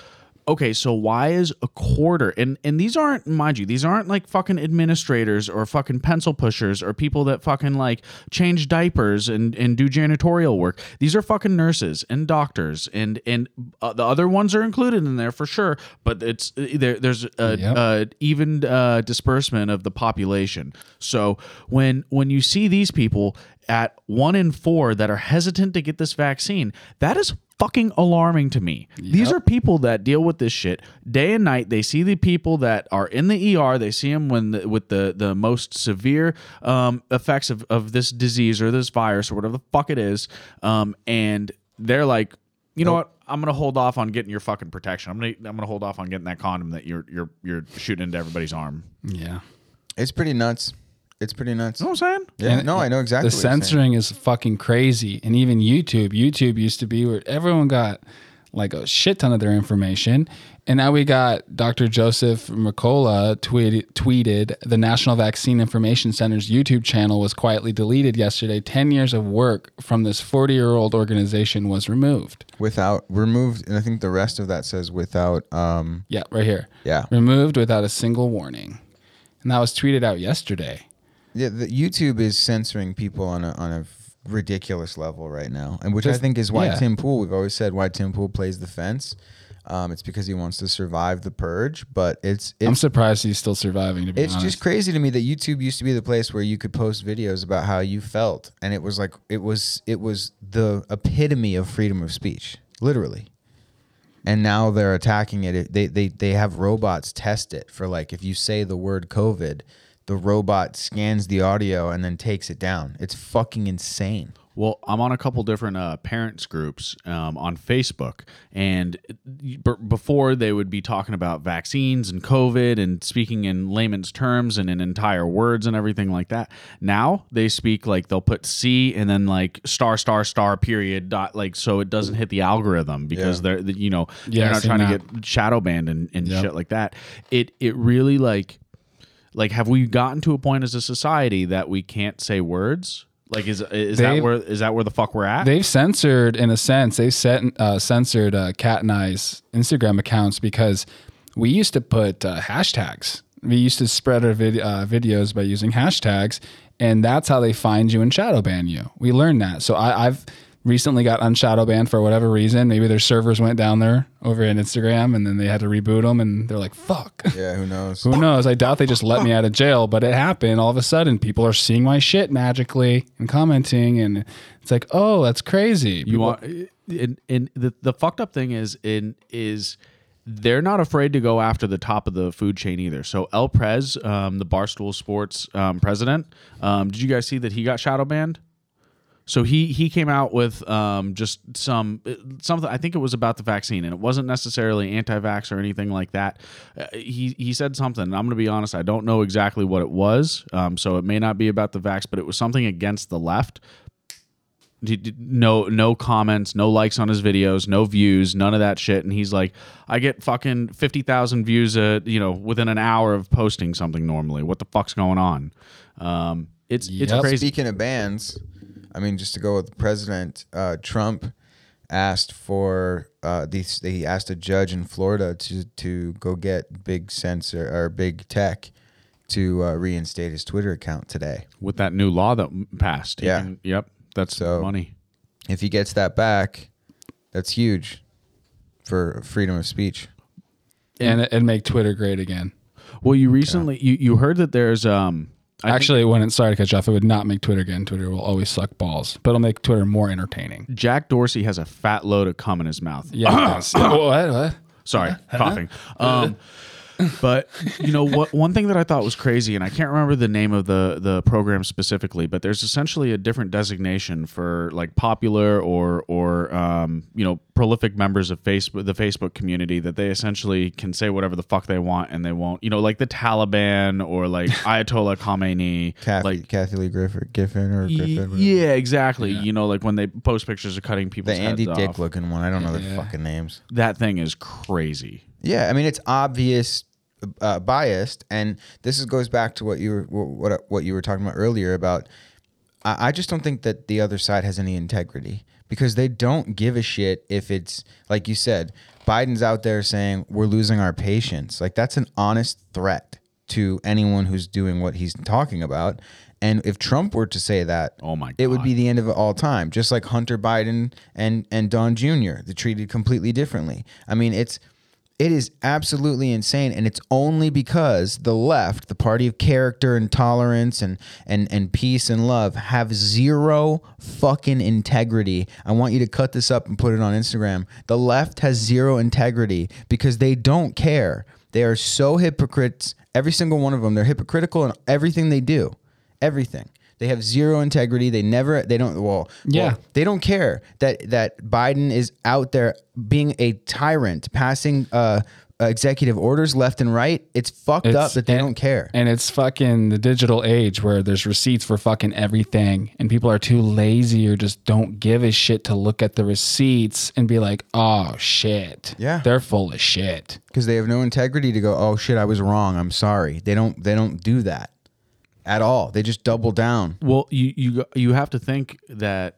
okay, so why is a quarter and and these aren't mind you, these aren't like fucking administrators or fucking pencil pushers or people that fucking like change diapers and and do janitorial work. These are fucking nurses and doctors and and uh, the other ones are included in there for sure, but it's there there's a, Yep. a even uh, disbursement of the population. So when when you see these people at one in four that are hesitant to get this vaccine, that is fucking alarming to me. These are people that deal with this shit day and night. They see the people that are in the ER. They see them when the, with the the most severe um, effects of, of this disease or this virus or whatever the fuck it is, um, and they're like, you know what? I'm gonna hold off on getting your fucking protection. I'm gonna I'm gonna hold off on getting that condom that you're you're you're shooting into everybody's arm. Yeah. it's pretty nuts. It's pretty nuts. You know what I'm saying? Yeah, no, I know exactly. The what you're censoring is fucking crazy. And even YouTube, YouTube used to be where everyone got like a shit ton of their information. And now we got Dr. Joseph Mercola tweeted, tweeted the National Vaccine Information Center's YouTube channel was quietly deleted yesterday. 10 years of work from this 40 year old organization was removed. without removed, and I think the rest of that says without. Um, Yeah, right here. Yeah. Removed without a single warning. And that was tweeted out yesterday. Yeah, the YouTube is censoring people on a on a ridiculous level right now, and which I think is why yeah. Tim Pool. We've always said why Tim Pool plays the fence. Um, it's because he wants to survive the purge, but it's it's I'm surprised he's still surviving, to be It's honest. just crazy to me that YouTube used to be the place where you could post videos about how you felt, and it was like it was it was the epitome of freedom of speech, literally. And now they're attacking it. It- They they they have robots test it for like if you say the word COVID, the robot scans the audio and then takes it down. It's fucking insane. Well, I'm on a couple different uh, parents groups um, on Facebook, and b- before they would be talking about vaccines and COVID and speaking in layman's terms and in entire words and everything like that. Now they speak like they'll put C and then like star star star period dot like so it doesn't hit the algorithm because Yeah. they're you know Yeah, they're not seen trying to get shadow banned and, and Yep. shit like that. It it really like like have we gotten to a point as a society that we can't say words Like, is is that They've- where is that where the fuck we're at? They've censored, in a sense, they've set, uh, censored uh, Kat and I's Instagram accounts because we used to put uh, hashtags. We used to spread our vid- uh, videos by using hashtags, and that's how they find you and shadow ban you. We learned that. So I, I've recently got unshadow banned for whatever reason. Maybe their servers went down there over in Instagram, and then they had to reboot them, and they're like, "Fuck." Yeah, who knows? Who knows? I doubt they just let me out of jail, but it happened. All of a sudden, people are seeing my shit magically and commenting, and it's like, oh, that's crazy. You want and, and the the fucked up thing is in is they're not afraid to go after the top of the food chain either. So El Prez, um, the Barstool Sports um, president, um, did you guys see that he got shadow banned? So he he came out with um, just some something. I think it was about the vaccine, and it wasn't necessarily anti-vax or anything like that. Uh, he he said something. and I'm going to be honest. I don't know exactly what it was. Um, so it may not be about the vax, but it was something against the left. No no comments, no likes on his videos, no views, none of that shit. And he's like, I get fucking fifty thousand views, uh, you know, within an hour of posting something normally. What the fuck's going on? Um, it's it's Yep. crazy. Speaking of bans, I mean, just to go with the president, uh, Trump asked for uh, these. He asked a judge in Florida to to go get big censor or big tech to uh, reinstate his Twitter account today. with that new law that passed. Yeah. can- yep. That's So- money. If he gets that back, that's huge for freedom of speech. and and make Twitter great again. Well, you recently you, you heard that there's um I think Actually, when it's sorry to cut you off, it would not make Twitter again. Twitter will always suck balls, but it'll make Twitter more entertaining. Jack Dorsey has a fat load of cum in his mouth. Yeah. it does. what? What? Sorry, coughing. Um, but you know what? One thing that I thought was crazy, and I can't remember the name of the the program specifically, but there's essentially a different designation for like popular or or um, you know prolific members of Facebook the Facebook community that they essentially can say whatever the fuck they want and they won't. You know, like the Taliban or like Ayatollah Khomeini, Kathy, like. Kathy Lee Griffin, Giffen or Griffin. whatever. Yeah, exactly. You know, like when they post pictures of cutting The people's Andy heads Dick off. looking one. I don't know the fucking names. That thing is crazy. Yeah, I mean it's obvious uh, biased, and this is, goes back to what you were what what you were talking about earlier about. I, I just don't think that the other side has any integrity because they don't give a shit if it's like you said. Biden's out there saying we're losing our patience. Like that's an honest threat to anyone who's doing what he's talking about. And if Trump were to say that, Oh my God. it would be the end of it all time. Just like Hunter Biden and and Don Jr. They're treated completely differently. I mean, it's it is absolutely insane, and it's only because the left, the party of character and tolerance and and and peace and love, have zero fucking integrity. I want you to cut this up and put it on Instagram. The left has zero integrity because they don't care. They are so hypocrites. Every single one of them. They're hypocritical in everything they do. Everything. They have zero integrity. They never. They don't. Well, Yeah. well, they don't care that that Biden is out there being a tyrant, passing uh, executive orders left and right. It's fucked up that they and- don't care. And it's fucking the digital age where there's receipts for fucking everything, and people are too lazy or just don't give a shit to look at the receipts and be like, oh shit. Yeah. They're full of shit. because they have no integrity to go. Oh shit, I was wrong. I'm sorry. They don't. They don't do that at all. They just double down. Well, you you you have to think that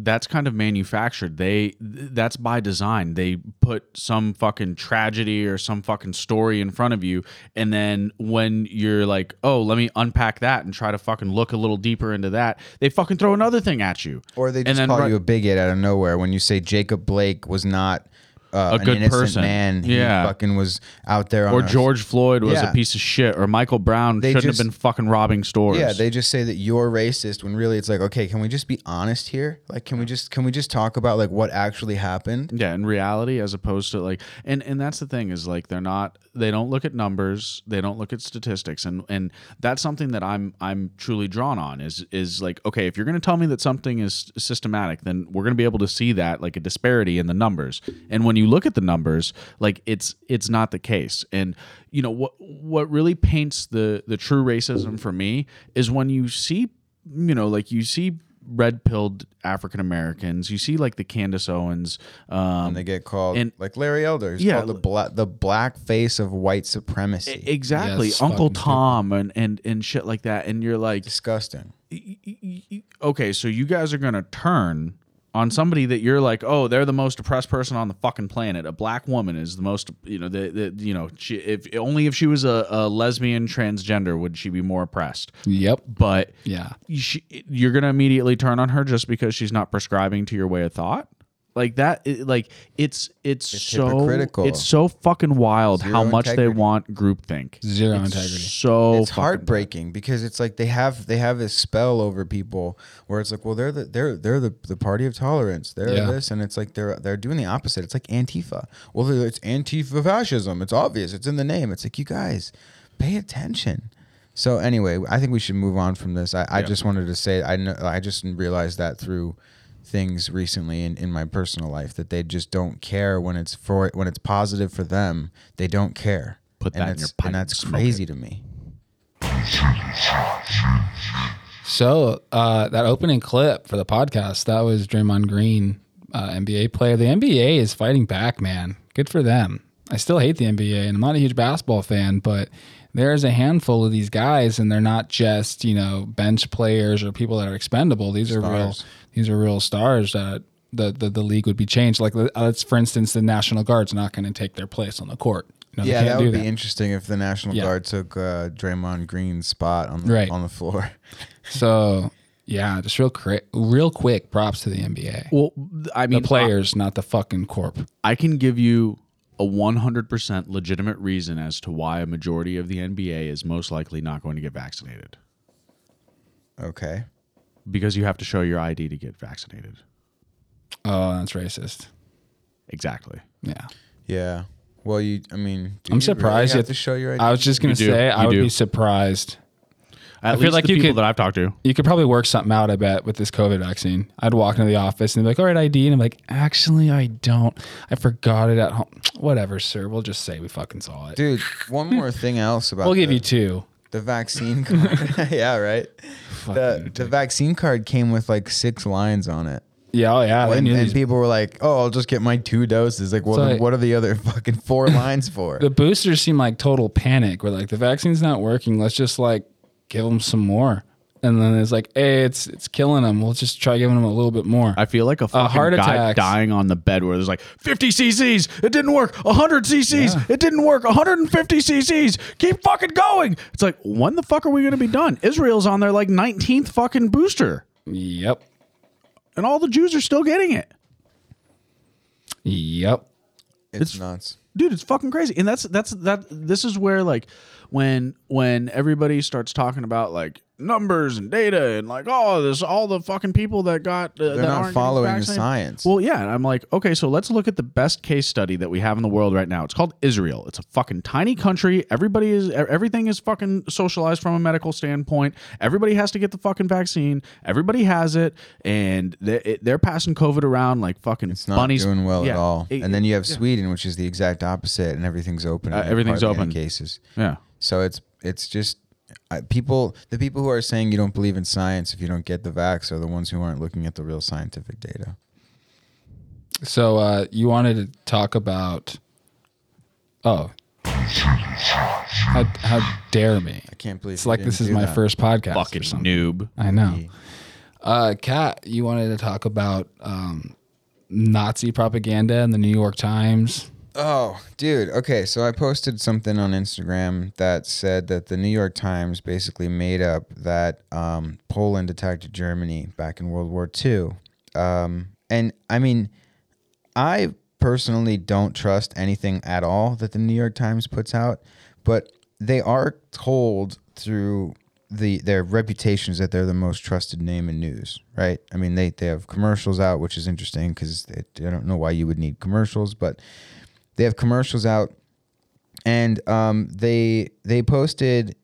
that's kind of manufactured. They that's by design. They put some fucking tragedy or some fucking story in front of you, and then when you're like, "Oh, let me unpack that and try to fucking look a little deeper into that," they fucking throw another thing at you, Or they And just then call right- you a bigot out of nowhere when you say Jacob Blake was not uh, A good person. man. He Yeah. fucking was out there. On or George Floyd was Yeah. a piece of shit, or Michael Brown They shouldn't just- have been fucking robbing stores. Yeah, they just say that you're racist when really it's like, okay, can we just be honest here? Like, can we just can we just talk about like what actually happened? Yeah, in reality, as opposed to like, and and that's the thing is like they're not they don't look at numbers, they don't look at statistics, and and that's something that I'm I'm truly drawn on is is like okay, if you're going to tell me that something is systematic, then we're going to be able to see that like a disparity in the numbers, and when you look at the numbers, like it's it's not the case, and you know what what really paints the the true racism for me is when you see you know like you see red pilled African Americans. You see like the Candace Owens. Um, And they get called And- like Larry Elder. He's Yeah, called the black the black face of white supremacy. exactly Yes, Uncle Tom and, and and shit like that. And you're like, Disgusting. okay, so you guys are gonna turn on somebody that you're like, oh, they're the most oppressed person on the fucking planet. A black woman is the most, you know, the, the you know, she, if only if she was a, a lesbian transgender would she be more oppressed. Yep. But Yeah. she, you're gonna immediately turn on her just because she's not prescribing to your way of thought like that it- like it's it's, It's so hypocritical. it's so fucking wild how Zero much they integrity. want groupthink. Zero It's integrity. so it's fucking heartbreaking because it's like they have they have this spell over people where it's like well they're the they're they're the, the party of tolerance. They're Yeah. this and it's like they're they're doing the opposite. It's like antifa. Well it's antifa fascism. It's obvious. It's in the name. It's like you guys pay attention. So anyway i think we should move on from this. I, I just wanted to say i know i just realized that through things recently in, in my personal life that they just don't care when it's for when it's positive for them they don't care Put and that in that's, your pipe and that's and smoke crazy to me So uh, that opening clip for the podcast that was Draymond Green, uh, NBA player. The NBA is fighting back, man. Good for them. I still hate the NBA, and I'm not a huge basketball fan, but there's a handful of these guys, and they're not just you know bench players or people that are expendable. These are real. Stars. These are real stars that the the, the league would be changed. Like uh, let's for instance, the National Guard's not going to take their place on the court. You know, yeah, can't that would be interesting if the National Yeah. Guard took uh, Draymond Green's spot on the, Right. on the floor. So yeah, just real quick, real quick. Props to the NBA. well i the mean players, not the fucking corp. I, I can give you a 100% legitimate reason as to why a majority of the nba is most likely not going to get vaccinated Okay. because you have to show your id to get vaccinated Oh, that's racist. exactly Yeah. Yeah. Well, you. I mean, do I'm you surprised Really you have to show your ID. I was just gonna You do. say I You would do. be surprised. At feel least like the you people could- that i've talked to You could probably work something out. I bet with this COVID vaccine, I'd walk into the office and be like, "All right, ID," and I'm like, "Actually, I don't. I forgot it at home. Whatever, sir. We'll just say we fucking saw it. Dude, one more thing else about we'll give the, you two. the vaccine card. yeah, right. The, the vaccine card came with like six lines on it. Yeah, oh yeah. they And, knew and these- people were like, "Oh, I'll just get my two doses." Like, well, So, like- what are the other fucking four lines for? the boosters seem like total panic. We're like the vaccine's not working. Let's just like give them some more. And then it's like, hey, it's it's killing them. We'll just try giving them a little bit more. I feel like a fucking heart guy attacks. dying on the bed where there's like 50 cc's, it didn't work. 100 cc's, it didn't work. 150 cc's, keep fucking going. It's like, when the fuck are we gonna be done? Israel's on their like 19th fucking booster, yep. and all the Jews are still getting it. Yep. it's, nuts. dude it's fucking crazy and that's that's that this is where like when when everybody starts talking about like numbers and data and like oh there's all the fucking people that got uh, They're that not aren't following the science. well yeah and i'm like okay so let's look at the best case study that we have in the world right now it's called israel it's a fucking tiny country everybody is everything is fucking socialized from a medical standpoint everybody has to get the fucking vaccine everybody has it and they, it, they're passing covid around like fucking It's not bunnies doing well Yeah. at all. It- and then you have Sweden, which is the exact opposite, and everything's open. Uh, everything's open. Cases. yeah So it's it's just uh, people. The people who are saying you don't believe in science if you don't get the vax are the ones who aren't looking at the real scientific data. So uh, you wanted to talk about? Oh, how how dare me? I can't believe It's like this is my that. first podcast. fucking or something. noob I know. Uh, Kat, you wanted to talk about um, Nazi propaganda in the New York Times. Oh, dude. Okay, so I posted something on Instagram that said that the New York Times basically made up that um, Poland attacked Germany back in World War II. Um, and I mean, I personally don't trust anything at all that the New York Times puts out, but they are told through the their reputations that they're the most trusted name in news, right? I mean, they they have commercials out, which is interesting because I don't know why you would need commercials, but they have commercials out, and um, they they posted.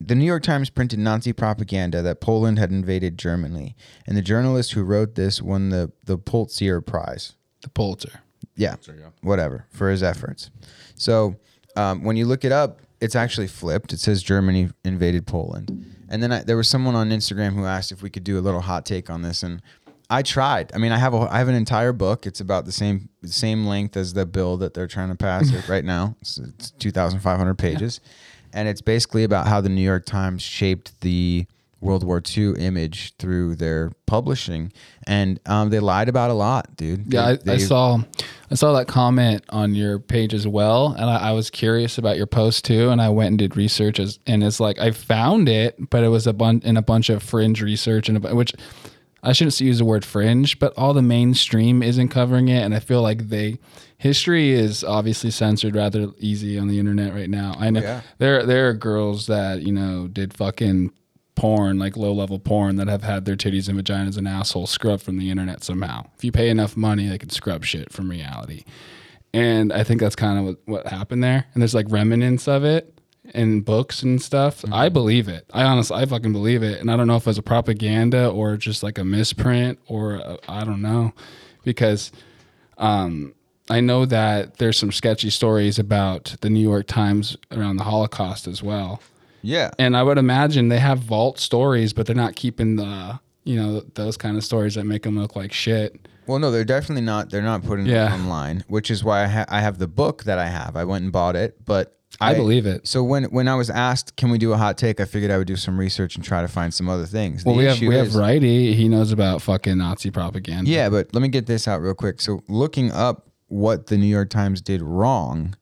The New York Times printed Nazi propaganda that Poland had invaded Germany, and the journalist who wrote this won the the Pulitzer Prize The Pulitzer. yeah, whatever for his efforts. So um, when you look it up, it's actually flipped. It says Germany invaded Poland, and then I, there was someone on Instagram who asked if we could do a little hot take on this, and I tried. I mean, I have a I have an entire book. It's about the same same length as the bill that they're trying to pass right now. It's, it's two thousand five hundred pages, and it's basically about how the New York Times shaped the World War II image through their publishing, and um, they lied about a lot, dude. Yeah, I, They- I saw I saw that comment on your page as well, and I, I was curious about your post too, and I went and did research, as, and it's like I found it, but it was a bunch in a bunch of fringe research, and a, which I shouldn't use the word fringe, but all the mainstream isn't covering it, and I feel like they history is obviously censored rather easy on the internet right now. I know oh, Yeah. there there are girls that you know did fucking porn, like low level porn, that have had their titties and vaginas and assholes scrubbed from the internet somehow. If you pay enough money, they can scrub shit from reality. And I think that's kind of what, what happened there. And there's like remnants of it in books and stuff. I believe it. I honestly, I fucking believe it. And I don't know if it was a propaganda or just like a misprint or I I don't know, because um, I know that there's some sketchy stories about the New York Times around the Holocaust as well. yeah, And I would imagine they have vault stories, but they're not keeping the you know those kind of stories that make them look like shit. Well, no, they're definitely not. They're not putting Yeah. it online, which is why I, ha- I have the book that I have. I went and bought it, but I believe it. So when when I was asked, "Can we do a hot take?" I figured I would do some research and try to find some other things. The Well, we have we is- have Righty. He knows about fucking Nazi propaganda. Yeah, but let me get this out real quick. So looking up what the New York Times did wrong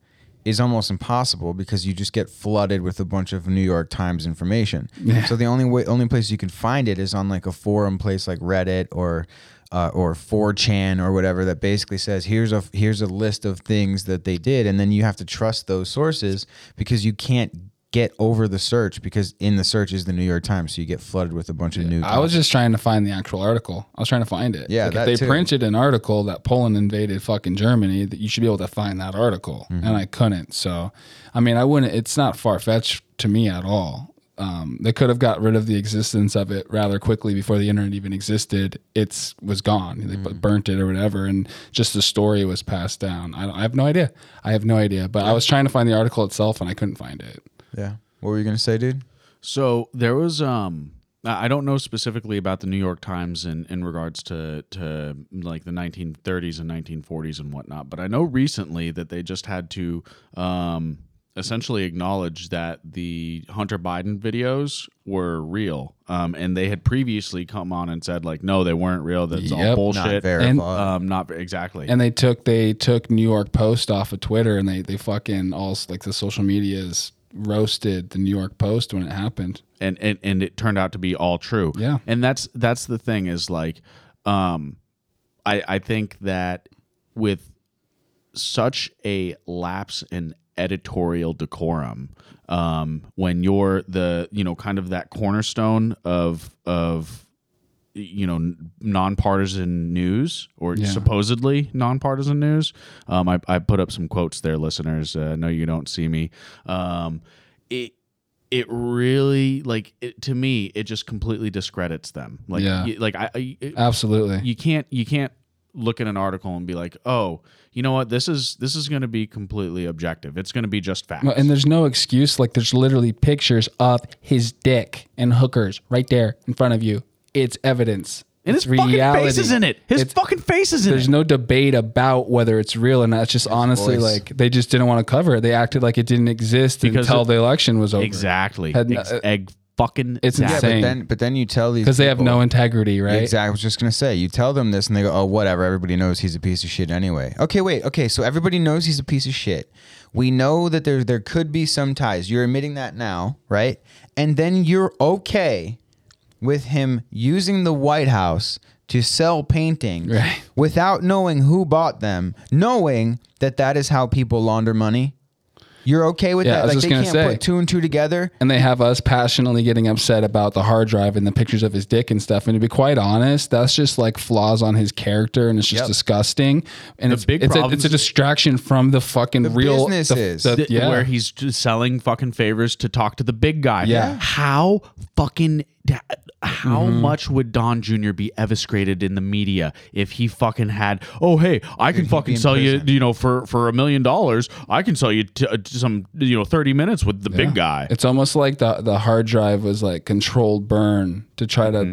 is almost impossible because you just get flooded with a bunch of New York Times information. So the only way, only place you can find it is on like a forum place like Reddit or uh, or 4chan or whatever that basically says here's a here's a list of things that they did, and then you have to trust those sources because you can't get over the search because in the search is the New York Times, so you get flooded with a bunch of new. I was just trying to find the actual article. I was trying to find it. Yeah, Like, if they too. printed an article that Poland invaded fucking Germany, that you should be able to find that article, Mm-hmm. and I couldn't. So, I mean, I wouldn't. It's not far fetched to me at all. Um, they could have got rid of the existence of it rather quickly before the internet even existed. It's was gone. They Mm-hmm. burnt it or whatever, and just the story was passed down. I, I have no idea. I have no idea. But I was trying to find the article itself, and I couldn't find it. yeah. What were you gonna say, dude? So there was um I I don't know specifically about the New York Times in, in regards to, to like the 1930s and 1940s and whatnot, but I know recently that they just had to um, essentially acknowledged that the Hunter Biden videos were real, um, and they had previously come on and said like, no, they weren't real. That's all Yep. bullshit. Not verified. Um, not exactly. and they took they took New York Post off of Twitter and they they fucking all like the social medias roasted the New York Post when it happened. and, and and it turned out to be all true. Yeah. And that's that's the thing is like um I I think that with such a lapse in editorial decorum um when you're the you know kind of that cornerstone of of you know nonpartisan news or Yeah. supposedly nonpartisan news um I, I put up some quotes there listeners uh, know you don't see me um it it really like it, to me it just completely discredits them like Yeah. you- like i, I it- Absolutely. you can't you can't look at an article and be like oh you know what this is this is going to be completely objective it's going to be just facts and there's no excuse. Like there's literally pictures of his dick and hookers right there in front of you. It's evidence. and it's his fucking face is in it his It's- fucking face is in There's it There's no debate about whether it's real or not. It's just honestly voice. like they just didn't want to cover it. They acted like it didn't exist Because until it- the election was over. exactly Had no- Ex- egg fucking It's Yeah, exactly. insane. but then but then you tell these Because they have people- no integrity, right? Exactly. I was just gonna say, you tell them this, and they go, "Oh, whatever. Everybody knows he's a piece of shit anyway." Okay, wait. Okay, so everybody knows he's a piece of shit. We know that there there could be some ties. You're admitting that now, right? And then you're okay with him using the White House to sell paintings Right. without knowing who bought them, knowing that that is how people launder money. You're okay with Yeah, I that? was Like just they gonna can't say. put two and two together. and they have us passionately getting upset about the hard drive and the pictures of his dick and stuff. And to be quite honest, that's just like flaws on his character, and it's just Yep. disgusting. And The it's big it's a, problems- it's a distraction from the fucking The real businesses. the- the- Th- yeah. where he's just selling fucking favors to talk to the big guy. Yeah. How fucking da- how Mm-hmm. much would Don Jr. be eviscerated in the media if he fucking had? Oh, hey, I can he'd fucking sell you, prison. you know, for for a million dollars, I can sell you t- uh, some, you know, thirty minutes with the big guy. It's almost like the the hard drive was like controlled burn to try to.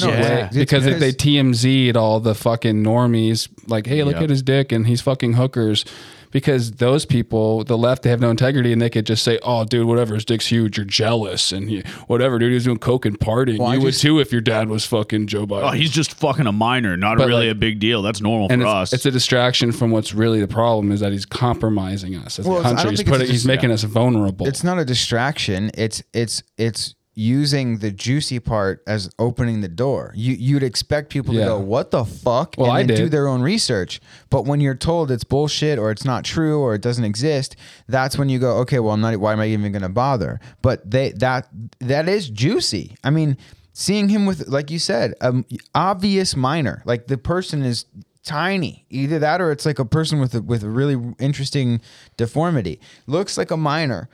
No, Yeah. it's- Because if they TMZ'd all the fucking normies, like, hey, look Yep. at his dick and he's fucking hookers, because those people, the left, they have no integrity, and they could just say, "Oh, dude, whatever, his dick's huge. You're jealous, and he, whatever, dude, he's doing coke and partying. Well, I you would too if your dad was fucking Joe Biden." Oh, he's just fucking a minor, not But, really like- a big deal. That's normal and for it's, us. it's a distraction from what's really the problem is that he's compromising us as Well, a country. He's think it's putting, he's just- making us vulnerable. It's not a distraction. It's it's it's using the juicy part as opening the door. You you'd expect people Yeah. to go, "What the fuck?" Well, and I then do their own research. But when you're told it's bullshit or it's not true or it doesn't exist, that's when you go, "Okay, well, I'm not why am I even going to bother?" But they that that is juicy. I mean, seeing him with like you said, an obvious minor. Like the person is tiny. Either that or it's like a person with a, with a really interesting deformity. Looks like a minor.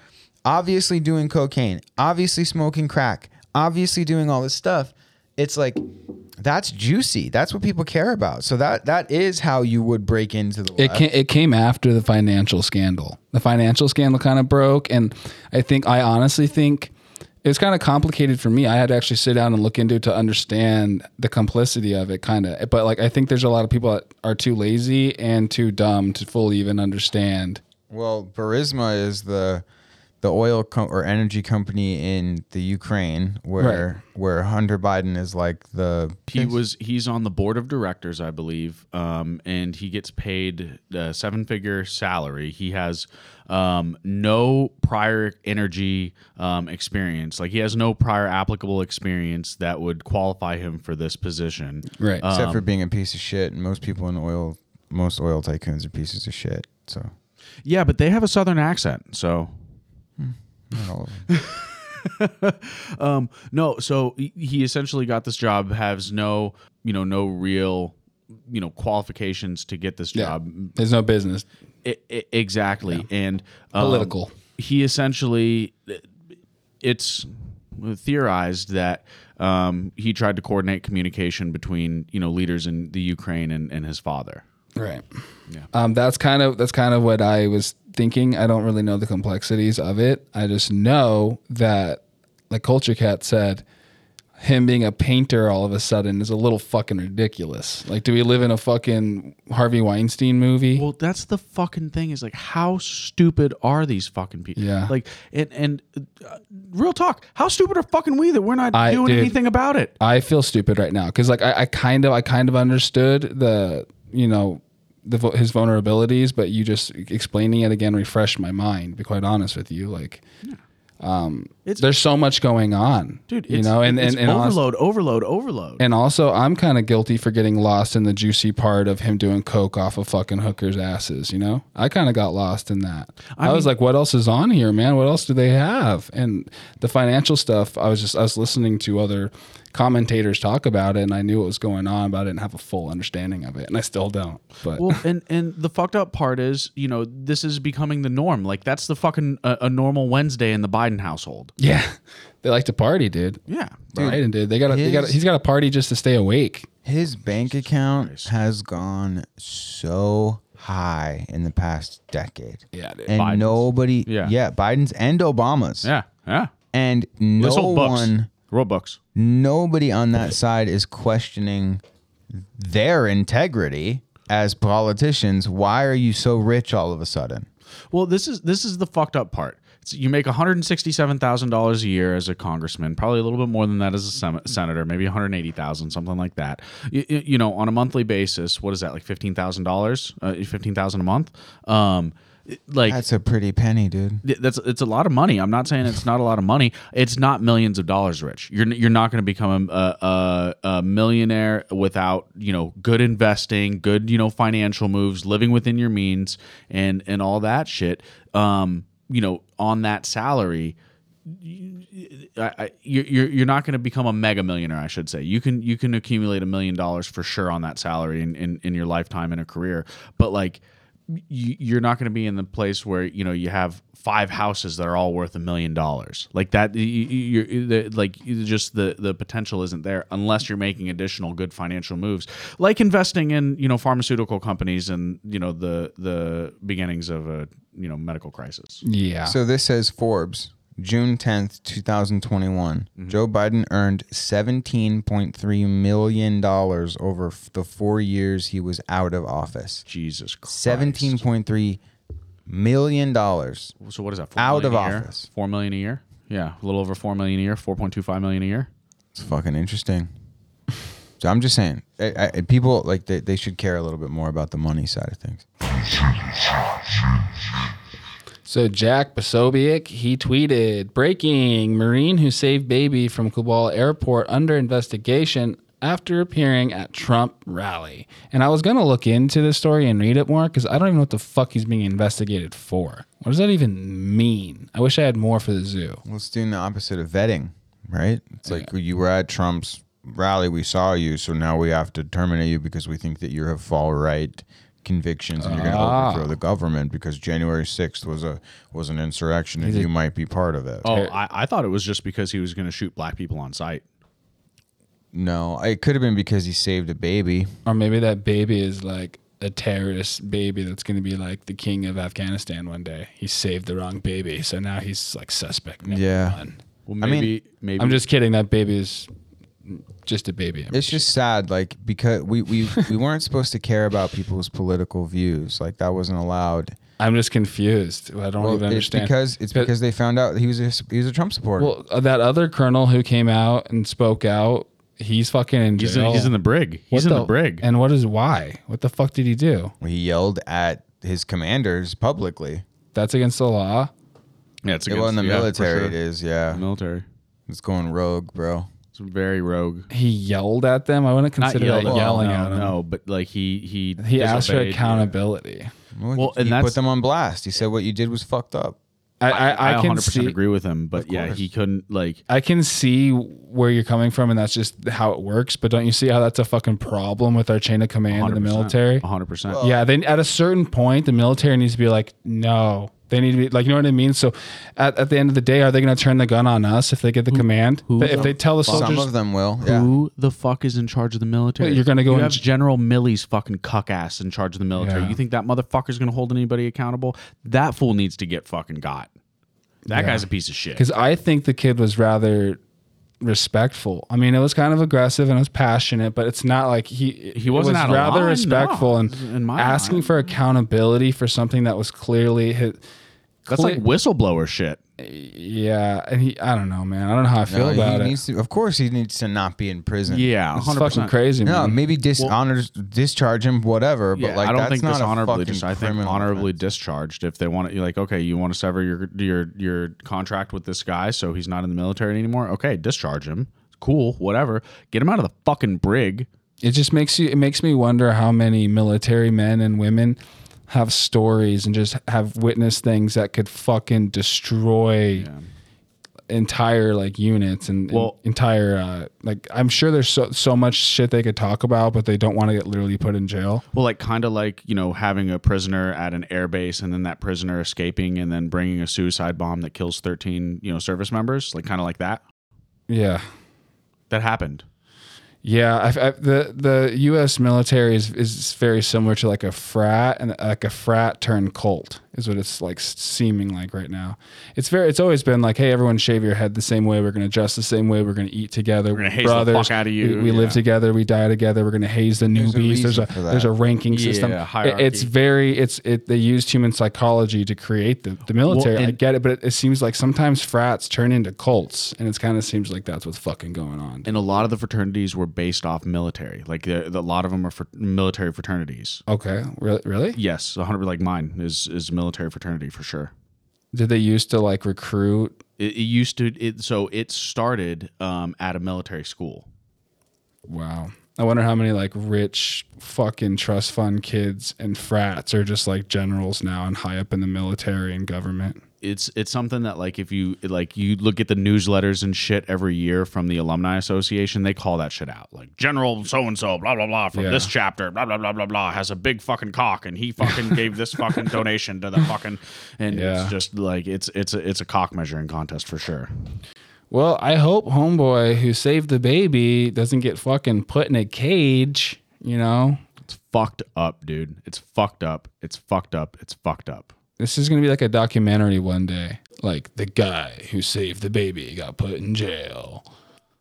Obviously doing cocaine, obviously smoking crack, obviously doing all this stuff. It's like that's juicy. That's what people care about. So that that is how you would break into the It came, it came after the financial scandal. The financial scandal kind of broke, and I think I honestly think it was kind of complicated for me. I had to actually sit down and look into it to understand the complicity of it, kind of. But like, I think there's a lot of people that are too lazy and too dumb to fully even understand. Well, Burisma is the the oil co- or energy company in the Ukraine where where Hunter Biden is like the he was he's on the board of directors, I believe, um, and he gets paid a seven figure salary. He has um, no prior energy um, experience, like he has no prior applicable experience that would qualify him for this position. Right. except for being a piece of shit. And most people in oil, most oil tycoons are pieces of shit. So Yeah, but they have a southern accent, so not all of them. um, no. So he- essentially got this job, has no you know no real you know qualifications to get this Yeah. job. There's no business. I- I- exactly, and um, Political. He essentially, it's theorized that um, he tried to coordinate communication between you know leaders in the Ukraine and, and his father. Right. Yeah. Um, that's kind of that's kind of what I was thinking. I don't really know the complexities of it. I just know that, like Culture Kat said, him being a painter all of a sudden is a little fucking ridiculous. Like, do we live in a fucking Harvey Weinstein movie? Well, that's the fucking thing. Is like, how stupid are these fucking people? Yeah. Like, and and uh, real talk, how stupid are fucking we that we're not I- doing dude. anything about it? I feel stupid right now because like I, I kind of I kind of understood the you know the his vulnerabilities, but you just explaining it again refreshed my mind. To be quite honest with you, like. Um, It's- there's so much going on, Dude, You it's, know, and and, and overload, overload, overload. and also, I'm kind of guilty for getting lost in the juicy part of him doing coke off of fucking hookers' asses. You know, I kind of got lost in that. I, was like, "What else is on here, man? What else do they have?" And the financial stuff, I was just I was listening to other commentators talk about it, and I knew what was going on, but I didn't have a full understanding of it, and I still don't. But well, and and the fucked up part is, you know, this is becoming the norm. Like that's the fucking uh, a normal Wednesday in the Biden household. yeah, they like to party, dude. Yeah, Biden did. They got. They got. He's got a party just to stay awake. His bank account has gone so high in the past decade. Yeah, dude. And Biden's. nobody, Yeah. yeah. Biden's and Obama's. yeah, yeah. And no Let's books. one, Books. nobody on that side is questioning their integrity as politicians. Why are you so rich all of a sudden? Well, this is this is the fucked up part. It's, you make one hundred sixty-seven thousand dollars a year as a congressman, probably a little bit more than that as a sem- senator, maybe one hundred eighty thousand, something like that. You, you know, on a monthly basis, what is that like fifteen thousand dollars? Uh, fifteen thousand a month. Um, like That's a pretty penny, dude. That's it's a lot of money. I'm not saying it's not a lot of money. It's not millions of dollars rich. You're you're not going to become a, a, a millionaire without you know good investing, good you know financial moves, living within your means, and and all that shit. Um, you know, on that salary. I, I, you're you're not going to become a mega millionaire. I should say you can you can accumulate a million dollars for sure on that salary in, in, in your lifetime in a career, but like you're not going to be in the place where you know you have five houses that are all worth a million dollars. Like that you, you- you're the, like just the the potential isn't there unless you're making additional good financial moves like investing in you know pharmaceutical companies and you know the the beginnings of a you know medical crisis. Yeah. So this says Forbes, June 10th, 2021. Mm-hmm. Joe Biden earned $17.3 million over f- the four years he was out of office. jesus Christ. 17.3 million dollars. So what is that? Out of office. Four million a year. Yeah, a little over four million a year. Four point two five million a year. It's fucking interesting. So I'm just saying, I, I, people like they, they should care a little bit more about the money side of things. So Jack Posobiec, he tweeted, breaking, Marine who saved baby from Kabul airport under investigation after appearing at Trump rally. And I was going to look into this story and read it more because I don't even know what the fuck he's being investigated for. What does that even mean? I wish I had more for the zoo. Well, it's doing the opposite of vetting, right? It's like you were at Trump's rally, we saw you, so now we have to terminate you because we think that you have far right convictions and you're going to Ah. overthrow the government because January 6th was a was an insurrection and you might be part of it. Oh, I, I thought it was just because he was going to shoot black people on sight. No, it could have been because he saved a baby. Or maybe that baby is like a terrorist baby that's going to be like the king of Afghanistan one day. He saved the wrong baby. So now he's like suspect. number Yeah. one. Well, I mean, maybe maybe I'm just kidding. That baby is just a baby. It's just sad, like because we we we weren't supposed to care about people's political views. Like that wasn't allowed. I'm just confused. I don't Well, even it's because it's But- because they found out he was a, he was a Trump supporter. well, uh, that other colonel who came out and spoke out, he's fucking in he's jail. in, he's in the brig. He's What in the, brig. And what is why? What the fuck did he do? he yelled at his commanders publicly. That's against the law. yeah, it's It against, wasn't the yeah, military. sure. It is, yeah. military. It's going rogue, bro. It's very rogue. He yelled at them. I wouldn't Not consider yelled that at- yelling no, at them. No, but like he he He asked for disobeyed, yeah. accountability. Well, Well, he and put that's- them on blast. He said what you did was fucked up. I, I, I, can 100% see. agree with him, but yeah, course. he couldn't like. I can see where you're coming from, and that's just how it works. But don't you see how that's a fucking problem with our chain of command in the military? hundred percent. Yeah, then at a certain point, the military needs to be like, no. They need to be like, you know what I mean. So, at, at the end of the day, are they going to turn the gun on us if they get the command? if they tell the Some soldiers, of them will. Yeah. Who the fuck is in charge of the military? Wait, you're gonna go You and have j- General Milley's fucking cuck ass in charge of the military. Yeah. You think that motherfucker's gonna hold anybody accountable? That fool needs to get fucking got. That guy's a piece of shit. because I think the kid was rather respectful. I mean, it was kind of aggressive and it was passionate, but it's not like he He wasn't it was of rather line, respectful no, and in my asking mind. for accountability for something that was clearly his. That's like whistleblower shit. yeah, and he. I don't know, man. I don't know how I feel No, he about it. needs to. Of course, he needs to not be in prison. Yeah, It's hundred fucking percent. crazy, No, man. maybe dishonors, discharge him, whatever. But Yeah, like, I don't that's think not a dishonorably. fucking Dis- I think honorably offense. discharged. If they want to, like, okay, you want to sever your your your contract with this guy, so he's not in the military anymore. Okay, discharge him. Cool, whatever. Get him out of the fucking brig. it just makes you. It makes me wonder how many military men and women have stories and just have witnessed things that could fucking destroy entire like units and, and entire uh, like I'm sure there's so so much shit they could talk about, but they don't want to get literally put in jail. Well, like kind of like you know having a prisoner at an airbase and then that prisoner escaping and then bringing a suicide bomb that kills thirteen you know service members, like kind of like that. Yeah. That happened. Yeah, I, I, the the U.S. military is is very similar to like a frat and like a frat turned cult is what it's like seeming like right now. It's very it's always been like, hey, everyone shave your head the same way. We're gonna dress the same way. We're gonna eat together. We're gonna haze the fuck outta you, We, we live together. We die together. We're gonna haze the There's a newbies. There's a there's a ranking system. Yeah, It- hierarchy. it's very it's it. They used human psychology to create the the military. I and- get it, but it, it seems like sometimes frats turn into cults, and it kind of seems like that's what's fucking going on. And a lot of the fraternities were based off military. Like the, the, a lot of them are fr- military fraternities. Okay, really? Really? Yes, 100 like mine is is a military fraternity for sure. Did they used to like recruit? It, it used to it so it started um, at a military school. Wow. I wonder how many like rich fucking trust fund kids and frats are just like generals now and high up in the military and government. It's it's something that like if you like you look at the newsletters and shit every year from the alumni association, they call that shit out. Like General so and so, blah blah blah, from Yeah. this chapter, blah blah blah blah blah, has a big fucking cock, and he fucking gave this fucking donation to the fucking, and Yeah. it's just like it's it's a it's a cock measuring contest for sure. Well, I hope homeboy who saved the baby doesn't get fucking put in a cage, you know? It's fucked up, dude. It's fucked up. It's fucked up. It's fucked up. This is going to be like a documentary one day. Like the guy who saved the baby got put in jail.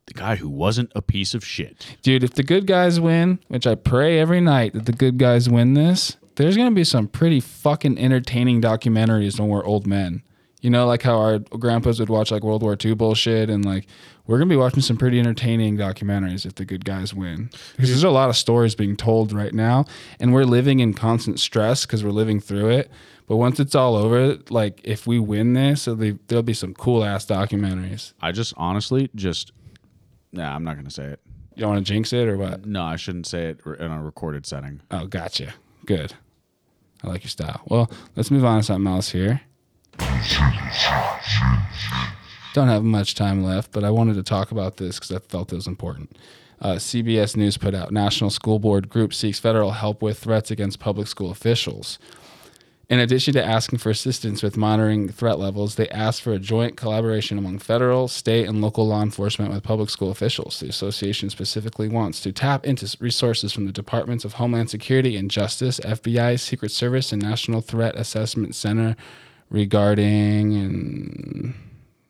The guy who wasn't a piece of shit. Dude, if the good guys win, which I pray every night that the good guys win this, there's gonna be some pretty fucking entertaining documentaries when we're old men. You know, like how our grandpas would watch like World War II bullshit, and like we're gonna be watching some pretty entertaining documentaries if the good guys win. Because there's a lot of stories being told right now, and we're living in constant stress because we're living through it. But once it's all over, like if we win this, be, there'll be some cool ass documentaries. I just honestly just nah, I'm not gonna say it. You don't want to jinx it or what? No, I shouldn't say it in a recorded setting. Oh, gotcha. Good. I like your style. Well, let's move on to something else here. Don't have much time left, but I wanted to talk about this because I felt it was important. Uh, CBS News put out National School Board Group seeks federal help with threats against public school officials. In addition to asking for assistance with monitoring threat levels, they asked for a joint collaboration among federal, state, and local law enforcement with public school officials. The association specifically wants to tap into resources from the Departments of Homeland Security and Justice, FBI, Secret Service, and National Threat Assessment Center regarding and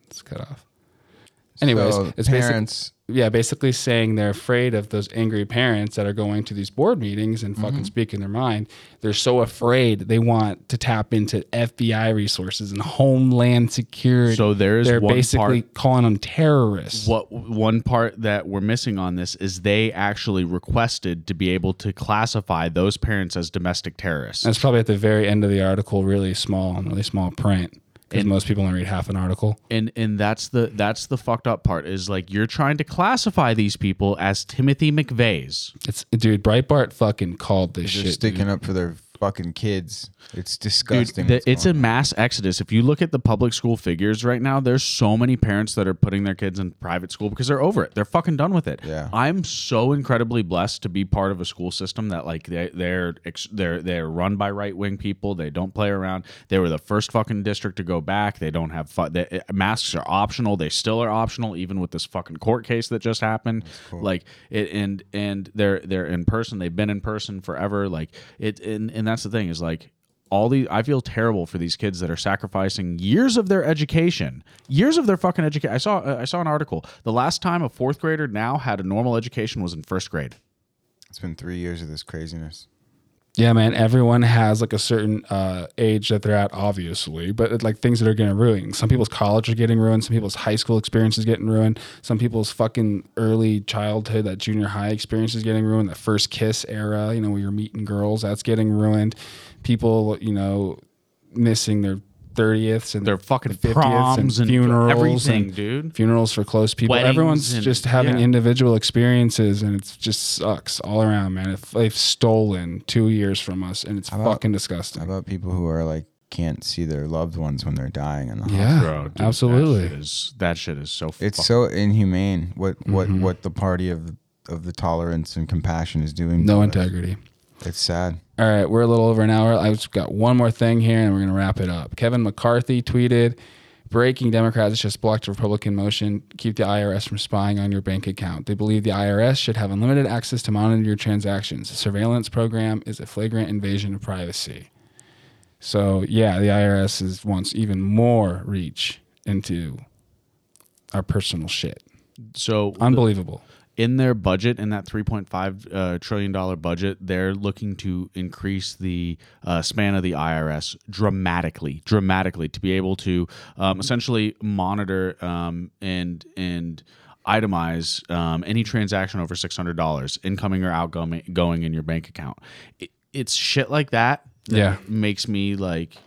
it's cut off. Anyways, So it's basic- parents. yeah, basically saying they're afraid of those angry parents that are going to these board meetings and Mm-hmm. fucking speaking their mind. They're so afraid they want to tap into FBI resources and Homeland Security. So there is they're basically part- calling them terrorists. What one part that we're missing on this is they actually requested to be able to classify those parents as domestic terrorists. That's probably at the very end of the article, really small, really small print, because most people only read half an article. and and that's the that's the fucked up part is like you're trying to classify these people as Timothy McVeigh's. It's dude, Breitbart fucking called this They're shit. sticking dude. up for their fucking kids. It's Dude, disgusting. the- it's a on. mass exodus. If you look at the public school figures right now, there's so many parents that are putting their kids in private school because they're over it. They're fucking done with it. Yeah. I'm so incredibly blessed to be part of a school system that like they, they're they're they're run by right wing people. They don't play around. They were the first fucking district to go back. They don't have they, eh, masks are optional. They still are optional even with this fucking court case that just happened. Like it and and they're they're in person. They've been in person forever. Like it and and that's the thing is like all these I feel terrible for these kids that are sacrificing years of their education, years of their fucking education. I saw uh, I saw an article. The last time a fourth grader now had a normal education was in first grade. It's been three years of this craziness. Yeah, man. Everyone has like a certain uh, age that they're at, obviously, but like things that are getting ruined. Some people's college are getting ruined. Some people's high school experience is getting ruined. Some people's fucking early childhood, that junior high experience is getting ruined. The first kiss era, you know, where you're meeting girls, that's getting ruined. People, you know, missing their thirtieths and Their fucking 50ths proms and funerals, everything, and dude. Funerals for close people. Weddings Everyone's and- just having yeah. individual experiences, and it just sucks all around, man. If they've stolen two years from us, and it's about- fucking How disgusting. about people who are like can't see their loved ones when they're dying in the Yeah, hospital? Bro, dude, absolutely. That shit is, that shit is so. It's so inhumane what what Mm-hmm. what the party of of the tolerance and compassion is doing. no to us. integrity. It's sad. All right, we're a little over an hour. I've just got one more thing here, and we're going to wrap it up. Kevin McCarthy tweeted, "Breaking Democrats just blocked a Republican motion keep the IRS from spying on your bank account. They believe the IRS should have unlimited access to monitor your transactions. The surveillance program is a flagrant invasion of privacy." So yeah, the IRS is wants even more reach into our personal shit. so Unbelievable. In their budget, in that three point five uh, trillion dollar budget, they're looking to increase the uh, span of the IRS dramatically, dramatically to be able to um, essentially monitor um, and and itemize um, any transaction over six hundred dollars, incoming or outgoing, going in your bank account. It, it's shit like that. that Yeah. makes me like.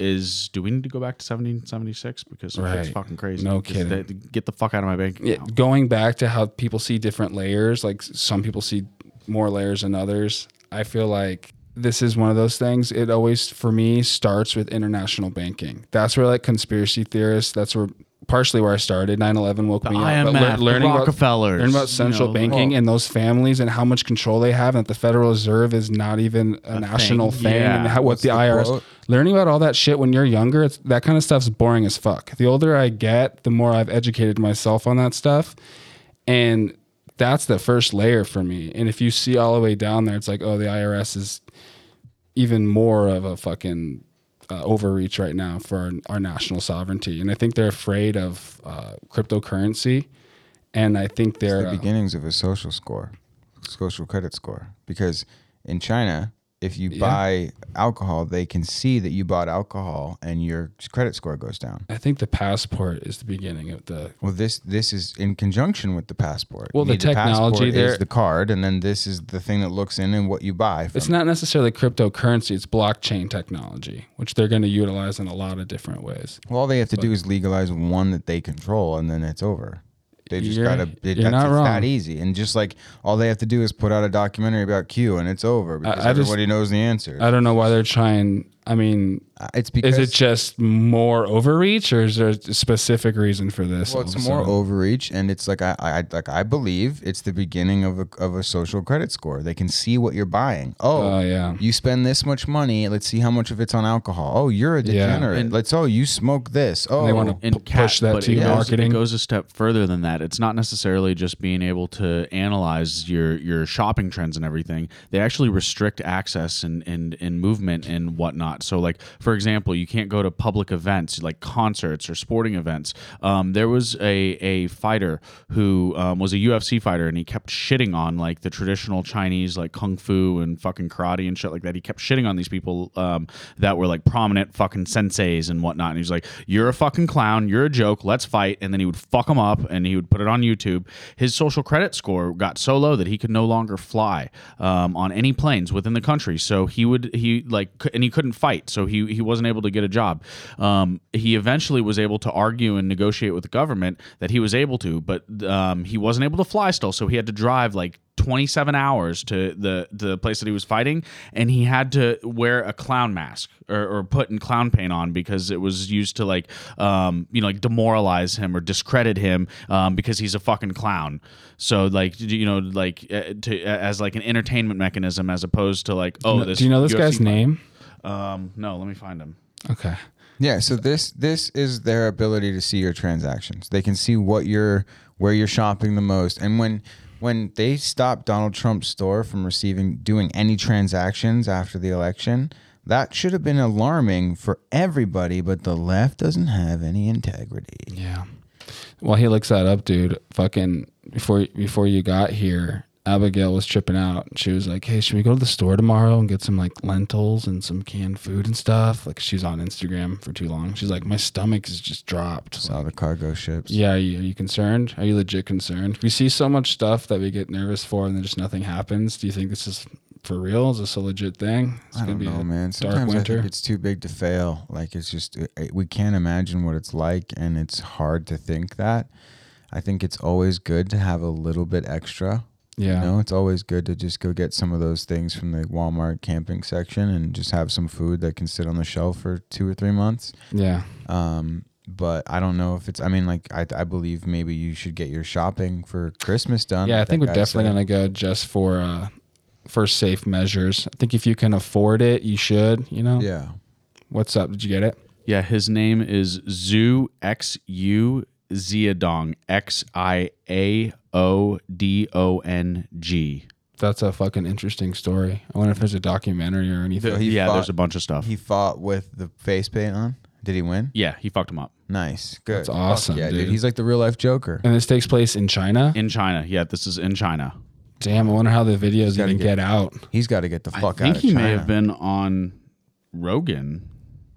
Is do we need to go back to 1776 because Right. it's fucking crazy? No kidding. that- get the fuck out of my bank yeah, going back to how people see different layers, like some people see more layers than others. I feel like this is one of those things. It always, for me, starts with international banking. That's where like conspiracy theorists. That's where partially where I started. 9-11 woke me up. IMF, lear- the learning about Rockefellers, learning about you central know, banking well- and those families and how much control they have, and that the Federal Reserve is not even a, national thing. thing, and Yeah. how, what What's the, the IRS. quote? Learning about all that shit when you're younger, it's, that kind of stuff's boring as fuck. The older I get, the more I've educated myself on that stuff. And that's the first layer for me. And if you see all the way down there, it's like, oh, the IRS is even more of a fucking uh, overreach right now for our, our national sovereignty. And I think they're afraid of uh, cryptocurrency. And I think they're the uh, beginnings of a social score, social credit score. Because in China, if you Yeah. buy alcohol, they can see that you bought alcohol and your credit score goes down. I think the passport is the beginning of the. Well, this this is in conjunction with the passport. Well, You the technology there- is the card, and then this is the thing that looks in and what you buy. From. It's not necessarily cryptocurrency; it's blockchain technology, which they're going to utilize in a lot of different ways. Well, all they have to do is legalize one that they control, and then it's over. They just You're- gotta. It, you're that's, not it's wrong. that easy, and just like all they have to do is put out a documentary about Q, and it's over because I just- everybody knows the answer. I don't know why they're trying. I mean, uh, it's because is it just more overreach, or is there a specific reason for this? Well, it's more overreach, and it's like I, I like I believe it's the beginning of a of a social credit score. They can see what you're buying. Oh, Oh, yeah. you spend this much money. Let's see how much of it's on alcohol. Oh, you're a Yeah. degenerate. And- Let's oh, you smoke this. Oh, they wanna and pu- cat, push that to it your goes- marketing. It goes a step further than that. It's not necessarily just being able to analyze your your shopping trends and everything. They actually restrict access and and, and movement and whatnot. So, like for example, you can't go to public events like concerts or sporting events. Um, there was a a fighter who um, was a UFC fighter, and he kept shitting on like the traditional Chinese like kung fu and fucking karate and shit like that. He kept shitting on these people um, that were like prominent fucking senseis and whatnot. And he's like, "You're a fucking clown. You're a joke. Let's fight." And then he would fuck them up, and he would put it on YouTube. His social credit score got so low that he could no longer fly um, on any planes within the country. So he would he like and he couldn't fight, so he he wasn't able to get a job. Um, he eventually was able to argue and negotiate with the government that he was able to, but um, he wasn't able to fly still, so he had to drive like 27 hours to the the place that he was fighting and he had to wear a clown mask or, or put in clown paint on because it was used to like um you know like demoralize him or discredit him um because he's a fucking clown so like you know like uh, to as like an entertainment mechanism as opposed to like oh this do you know this UFC guy's fight- name? Um no let me find him Okay. Yeah, so this this is their ability to see your transactions. They can see what you're where you're shopping the most. And when when they stopped Donald Trump's store from receiving doing any transactions after the election, that should have been alarming for everybody, but the left doesn't have any integrity. Yeah. While he looks that up, dude, fucking before before you got here, Abigail was tripping out. She was like, "Hey, should we go to the store tomorrow and get some like lentils and some canned food and stuff?" Like she's on Instagram for too long. She's like, "My stomach is just dropped." Saw the cargo ships. Yeah, are you, are you concerned? Are you legit concerned? We see so much stuff that we get nervous for, and then just nothing happens. Do you think this is for real? Is this a legit thing? It's I don't know, man. dark Sometimes I think it's too big to fail. Like it's just it- we can't imagine what it's like, and it's hard to think that. I think it's always good to have a little bit extra. Yeah. You know, it's always good to just go get some of those things from the Walmart camping section and just have some food that can sit on the shelf for two or three months. yeah. Um, but I don't know if it's. I mean, like I, I believe maybe you should get your shopping for Christmas done. Yeah, I think we're definitely gonna go just for uh for safe measures. I think if you can afford it, you should. You know. Yeah. What's up? Did you get it? yeah his name is Xu X U Xiaodong X I A O D O N G That's a fucking interesting story. I wonder if there's a documentary or anything. So he yeah fought- there's a bunch of stuff He fought with the face paint on. Did he win? yeah he fucked him up Nice. Good. That's Fuck awesome, yeah, dude. He's like the real life Joker. and this takes place in China. in China yeah this is in China Damn, I wonder how the videos gotta even get- get out. He's got to get the fuck out. I think of he China. may have been on Rogan.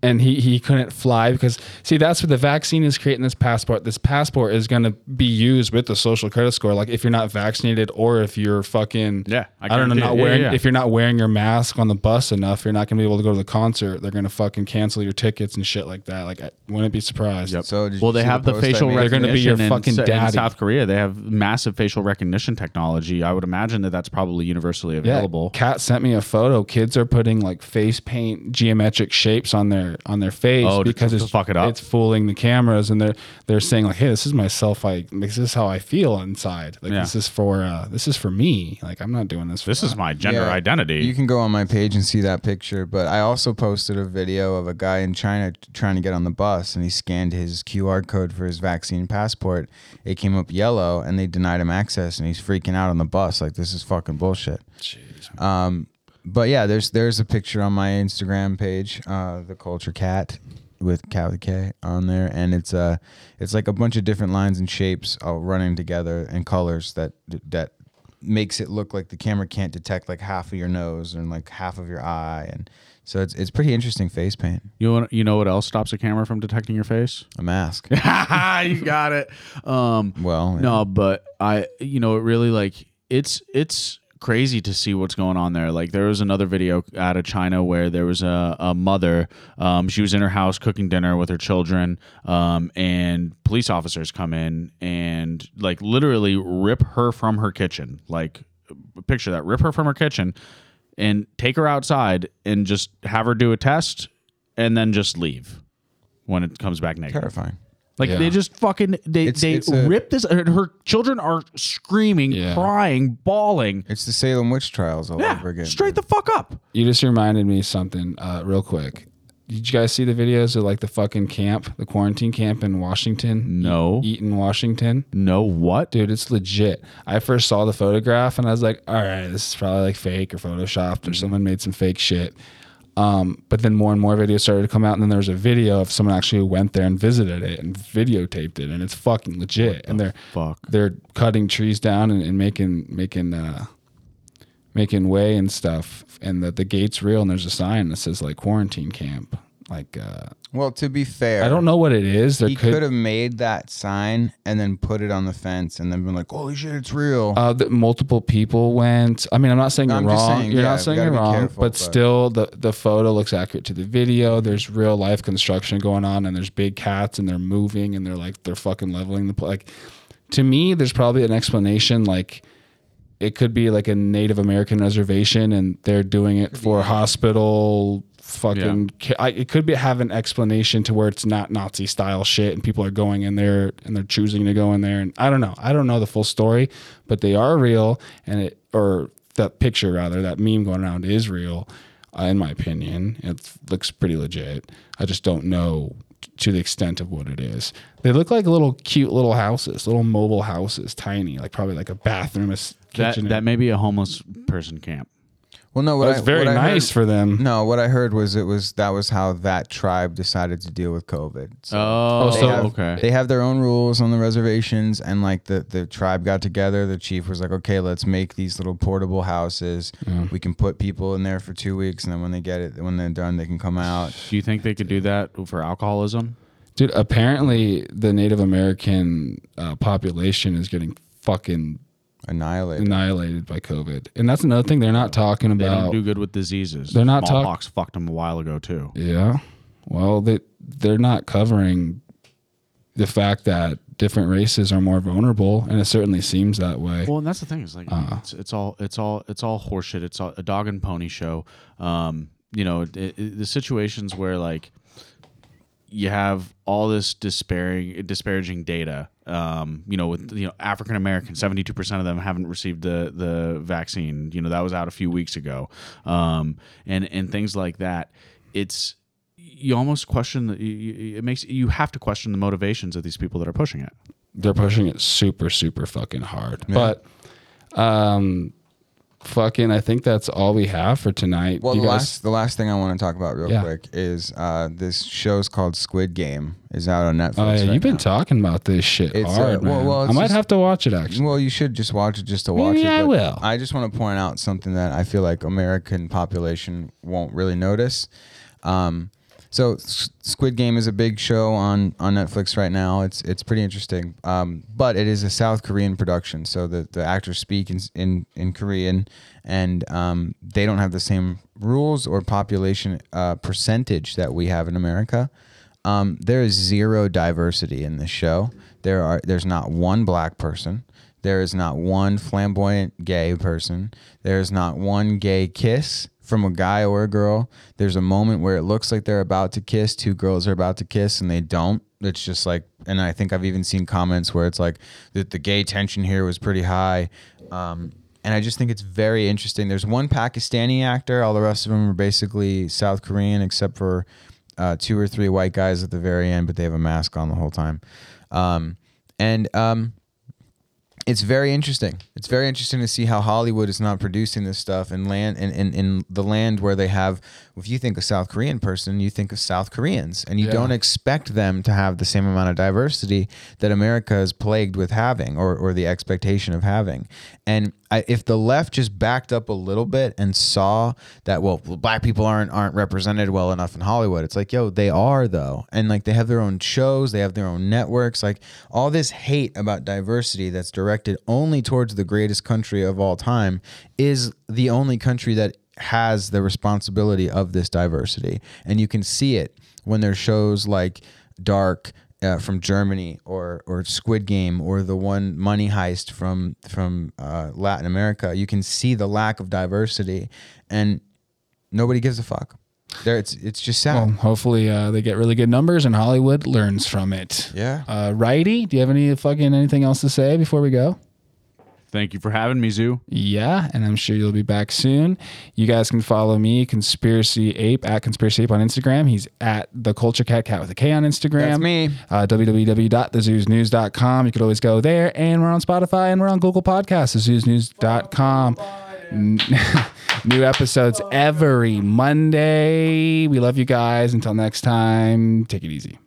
And he, he couldn't fly because see that's what the vaccine is creating this passport this passport is going to be used with the social credit score like if you're not vaccinated or if you're fucking Yeah, I I, don't know not it. Yeah, wearing yeah. if you're not wearing your mask on the bus enough you're not going to be able to go to the concert they're going to fucking cancel your tickets and shit like that like I wouldn't be surprised yep. So did Well, they have the, post I facial made? They're gonna be your recognition in fucking S- in. South Korea. They have massive facial recognition technology. I would imagine that that's probably universally available. Yeah, Kat sent me a photo. Kids are putting like face paint geometric shapes on their on their face Oh, because it's fuck it up? It's fooling the cameras, and they're they're saying like, "Hey, this is myself. I this is how I feel inside. Like Yeah. this is for uh, this is for me. Like I'm not doing this. For This is my gender Yeah, identity. You can go on my page and see that picture. But I also posted a video of a guy in China trying to get on the bus, and he scanned his QR code for his vaccine passport. It came up yellow, and they denied him access, and he's freaking out on the bus like this is fucking bullshit. Jeez. Um, but yeah, there's there's a picture on my Instagram page, uh, the Culture Kat with Cat with a K on there, and it's uh it's like a bunch of different lines and shapes all running together and colors that that makes it look like the camera can't detect like half of your nose and like half of your eye, and so it's it's pretty interesting face paint. You want, you know what else stops a camera from detecting your face? A mask. you got it. Um, Well, yeah. no, but I, you know, it really like it's it's crazy to see what's going on there. Like there was another video out of China where there was a, a mother. Um, she was in her house cooking dinner with her children, um, and police officers come in and like literally rip her from her kitchen. Like picture that, rip her from her kitchen and take her outside and just have her do a test and then just leave when it comes back negative. terrifying. Like Yeah. they just fucking they It's- they it's a- rip this. and Her children are screaming, Yeah. crying, bawling. It's the Salem witch trials all Yeah, over again. straight the fuck up. You just reminded me of something uh, real quick. Did you guys see the videos of like the fucking camp, the quarantine camp in Washington? No. Eaton, Washington. No, what? Dude, it's legit. I first saw the photograph and I was like, all right, this is probably like fake or photoshopped or someone made some fake shit. Um, but then more and more videos started to come out, and then there was a video of someone actually went there and visited it and videotaped it, and it's fucking legit. and they're fuck? they're cutting trees down and, and making making uh, making way and stuff, and the the gate's real, and there's a sign that says like quarantine camp. Like uh, Well, to be fair, I don't know what it is. There He could have made that sign and then put it on the fence and then been like, "Holy shit, it's real." Uh, that multiple people went. I mean, I'm not saying you're I'm wrong. saying, you're yeah, not saying you're wrong, careful, but, but- still, the the photo looks accurate to the video. There's real life construction going on, and there's big cats, and they're moving, and they're like they're fucking leveling the pl- like. To me, there's probably an explanation. Like, it could be like a Native American reservation, and they're doing it for hospital. Fucking, ca- I, it could be have an explanation to where it's not Nazi style shit, and people are going in there and they're choosing to go in there. And I don't know, I don't know the full story, but they are real, and it or that picture rather, that meme going around is real, uh, in my opinion. It looks pretty legit. I just don't know to the extent of what it is. They look like little cute little houses, little mobile houses, tiny, like probably like a bathroom, a That kitchen. that may be a homeless person camp. Well, no, what But it's I, very what I nice heard- for them. No, what I heard was it was that was how that tribe decided to deal with COVID. So Oh, so- they have, okay. They have their own rules on the reservations, and like the the tribe got together. The chief was like, "Okay, let's make these little portable houses. We can put people in there for two weeks, and then when they get it, when they're done, they can come out." Do you think they could do that for alcoholism? Dude, apparently the Native American uh, population is getting fucking Annihilated. annihilated by COVID, and that's another thing they're not talking They about. don't do good with diseases. They're not talk- Smallpox fucked them a while ago too. yeah, well, they they're not covering the fact that different races are more vulnerable, and it certainly seems that way. Well, and that's the thing is like it's, it's all it's all it's all horseshit. It's all a dog and pony show. Um, you know, it, it, the situations where like you have all this despairing disparaging data. Um, you know, with you know African Americans, seventy two percent of them haven't received the the vaccine. You know, that was out a few weeks ago. Um, and and things like that. It's you almost question the, you- you- it makes you have to question the motivations of these people that are pushing it. they're pushing it super super fucking hard, but um, fucking, I think that's all we have for tonight. Well, You the guys- last the last thing I want to talk about real Yeah. quick is uh, this show's called Squid Game is out on Netflix. Oh yeah, right you've been now. talking about this shit It's, uh, hard, well- well, it's I might just- have to watch it actually. Well, you should just watch it just to watch Maybe it. I will. I just want to point out something that I feel like American population won't really notice. Um, so S- Squid Game is a big show on, on Netflix right now. It's it's pretty interesting, um, but it is a South Korean production. So the, the actors speak in in, in Korean, and um, they don't have the same rules or population uh, percentage that we have in America. Um, there is zero diversity in this show. There are there's not one black person. There is not one flamboyant gay person. There is not one gay kiss from a guy or a girl. There's a moment where it looks like they're about to kiss. Two girls are about to kiss and they don't. It's just like, and I think I've even seen comments where it's like that the gay tension here was pretty high. Um, and I just think it's very interesting. There's one Pakistani actor. All the rest of them are basically South Korean, except for uh, two or three white guys at the very end, but they have a mask on the whole time. Um, and um, it's very interesting. It's very interesting to see how Hollywood is not producing this stuff and land in, in, in the land where they have if you think of South Korean person, you think of South Koreans. And you Yeah. don't expect them to have the same amount of diversity that America is plagued with having or, or the expectation of having. And I, if the left just backed up a little bit and saw that, well, black people aren't aren't represented well enough in Hollywood, it's like, yo, they are though, and like they have their own shows, they have their own networks, like all this hate about diversity that's directed only towards the greatest country of all time is the only country that has the responsibility of this diversity, and you can see it when there's shows like Dark uh, from Germany or or Squid Game or the one Money Heist from from uh, Latin America, you can see the lack of diversity, and nobody gives a fuck. There, it's it's just sad. Well, hopefully uh, they get really good numbers and Hollywood learns from it. Yeah. Uh, Righty, do you have any fucking anything else to say before we go? Thank you for having me, Zoo. Yeah, and I'm sure you'll be back soon. You guys can follow me, Conspiracy Ape, at Conspiracy Ape on Instagram. He's at the Culture Kat Cat with a K on Instagram. That's me. Uh, www.thezoosnews.com. You could always go there. And we're on Spotify and we're on Google Podcasts, thezoosnews.com. N- New episodes every Monday. We love you guys. Until next time, take it easy.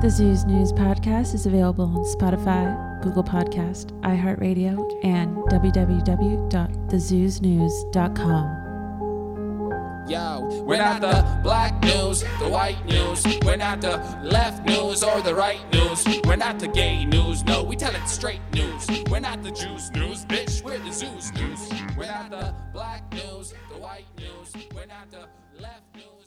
The Zoos News podcast is available on Spotify, Google Podcast, iHeartRadio, and www.thezoosnews.com. Yo, we're not the black news, the white news. We're not the left news or the right news. We're not the gay news, no, we tell it straight news. We're not the Jews news, bitch, we're the Zoos news. We're not the black news, the white news. We're not the left news.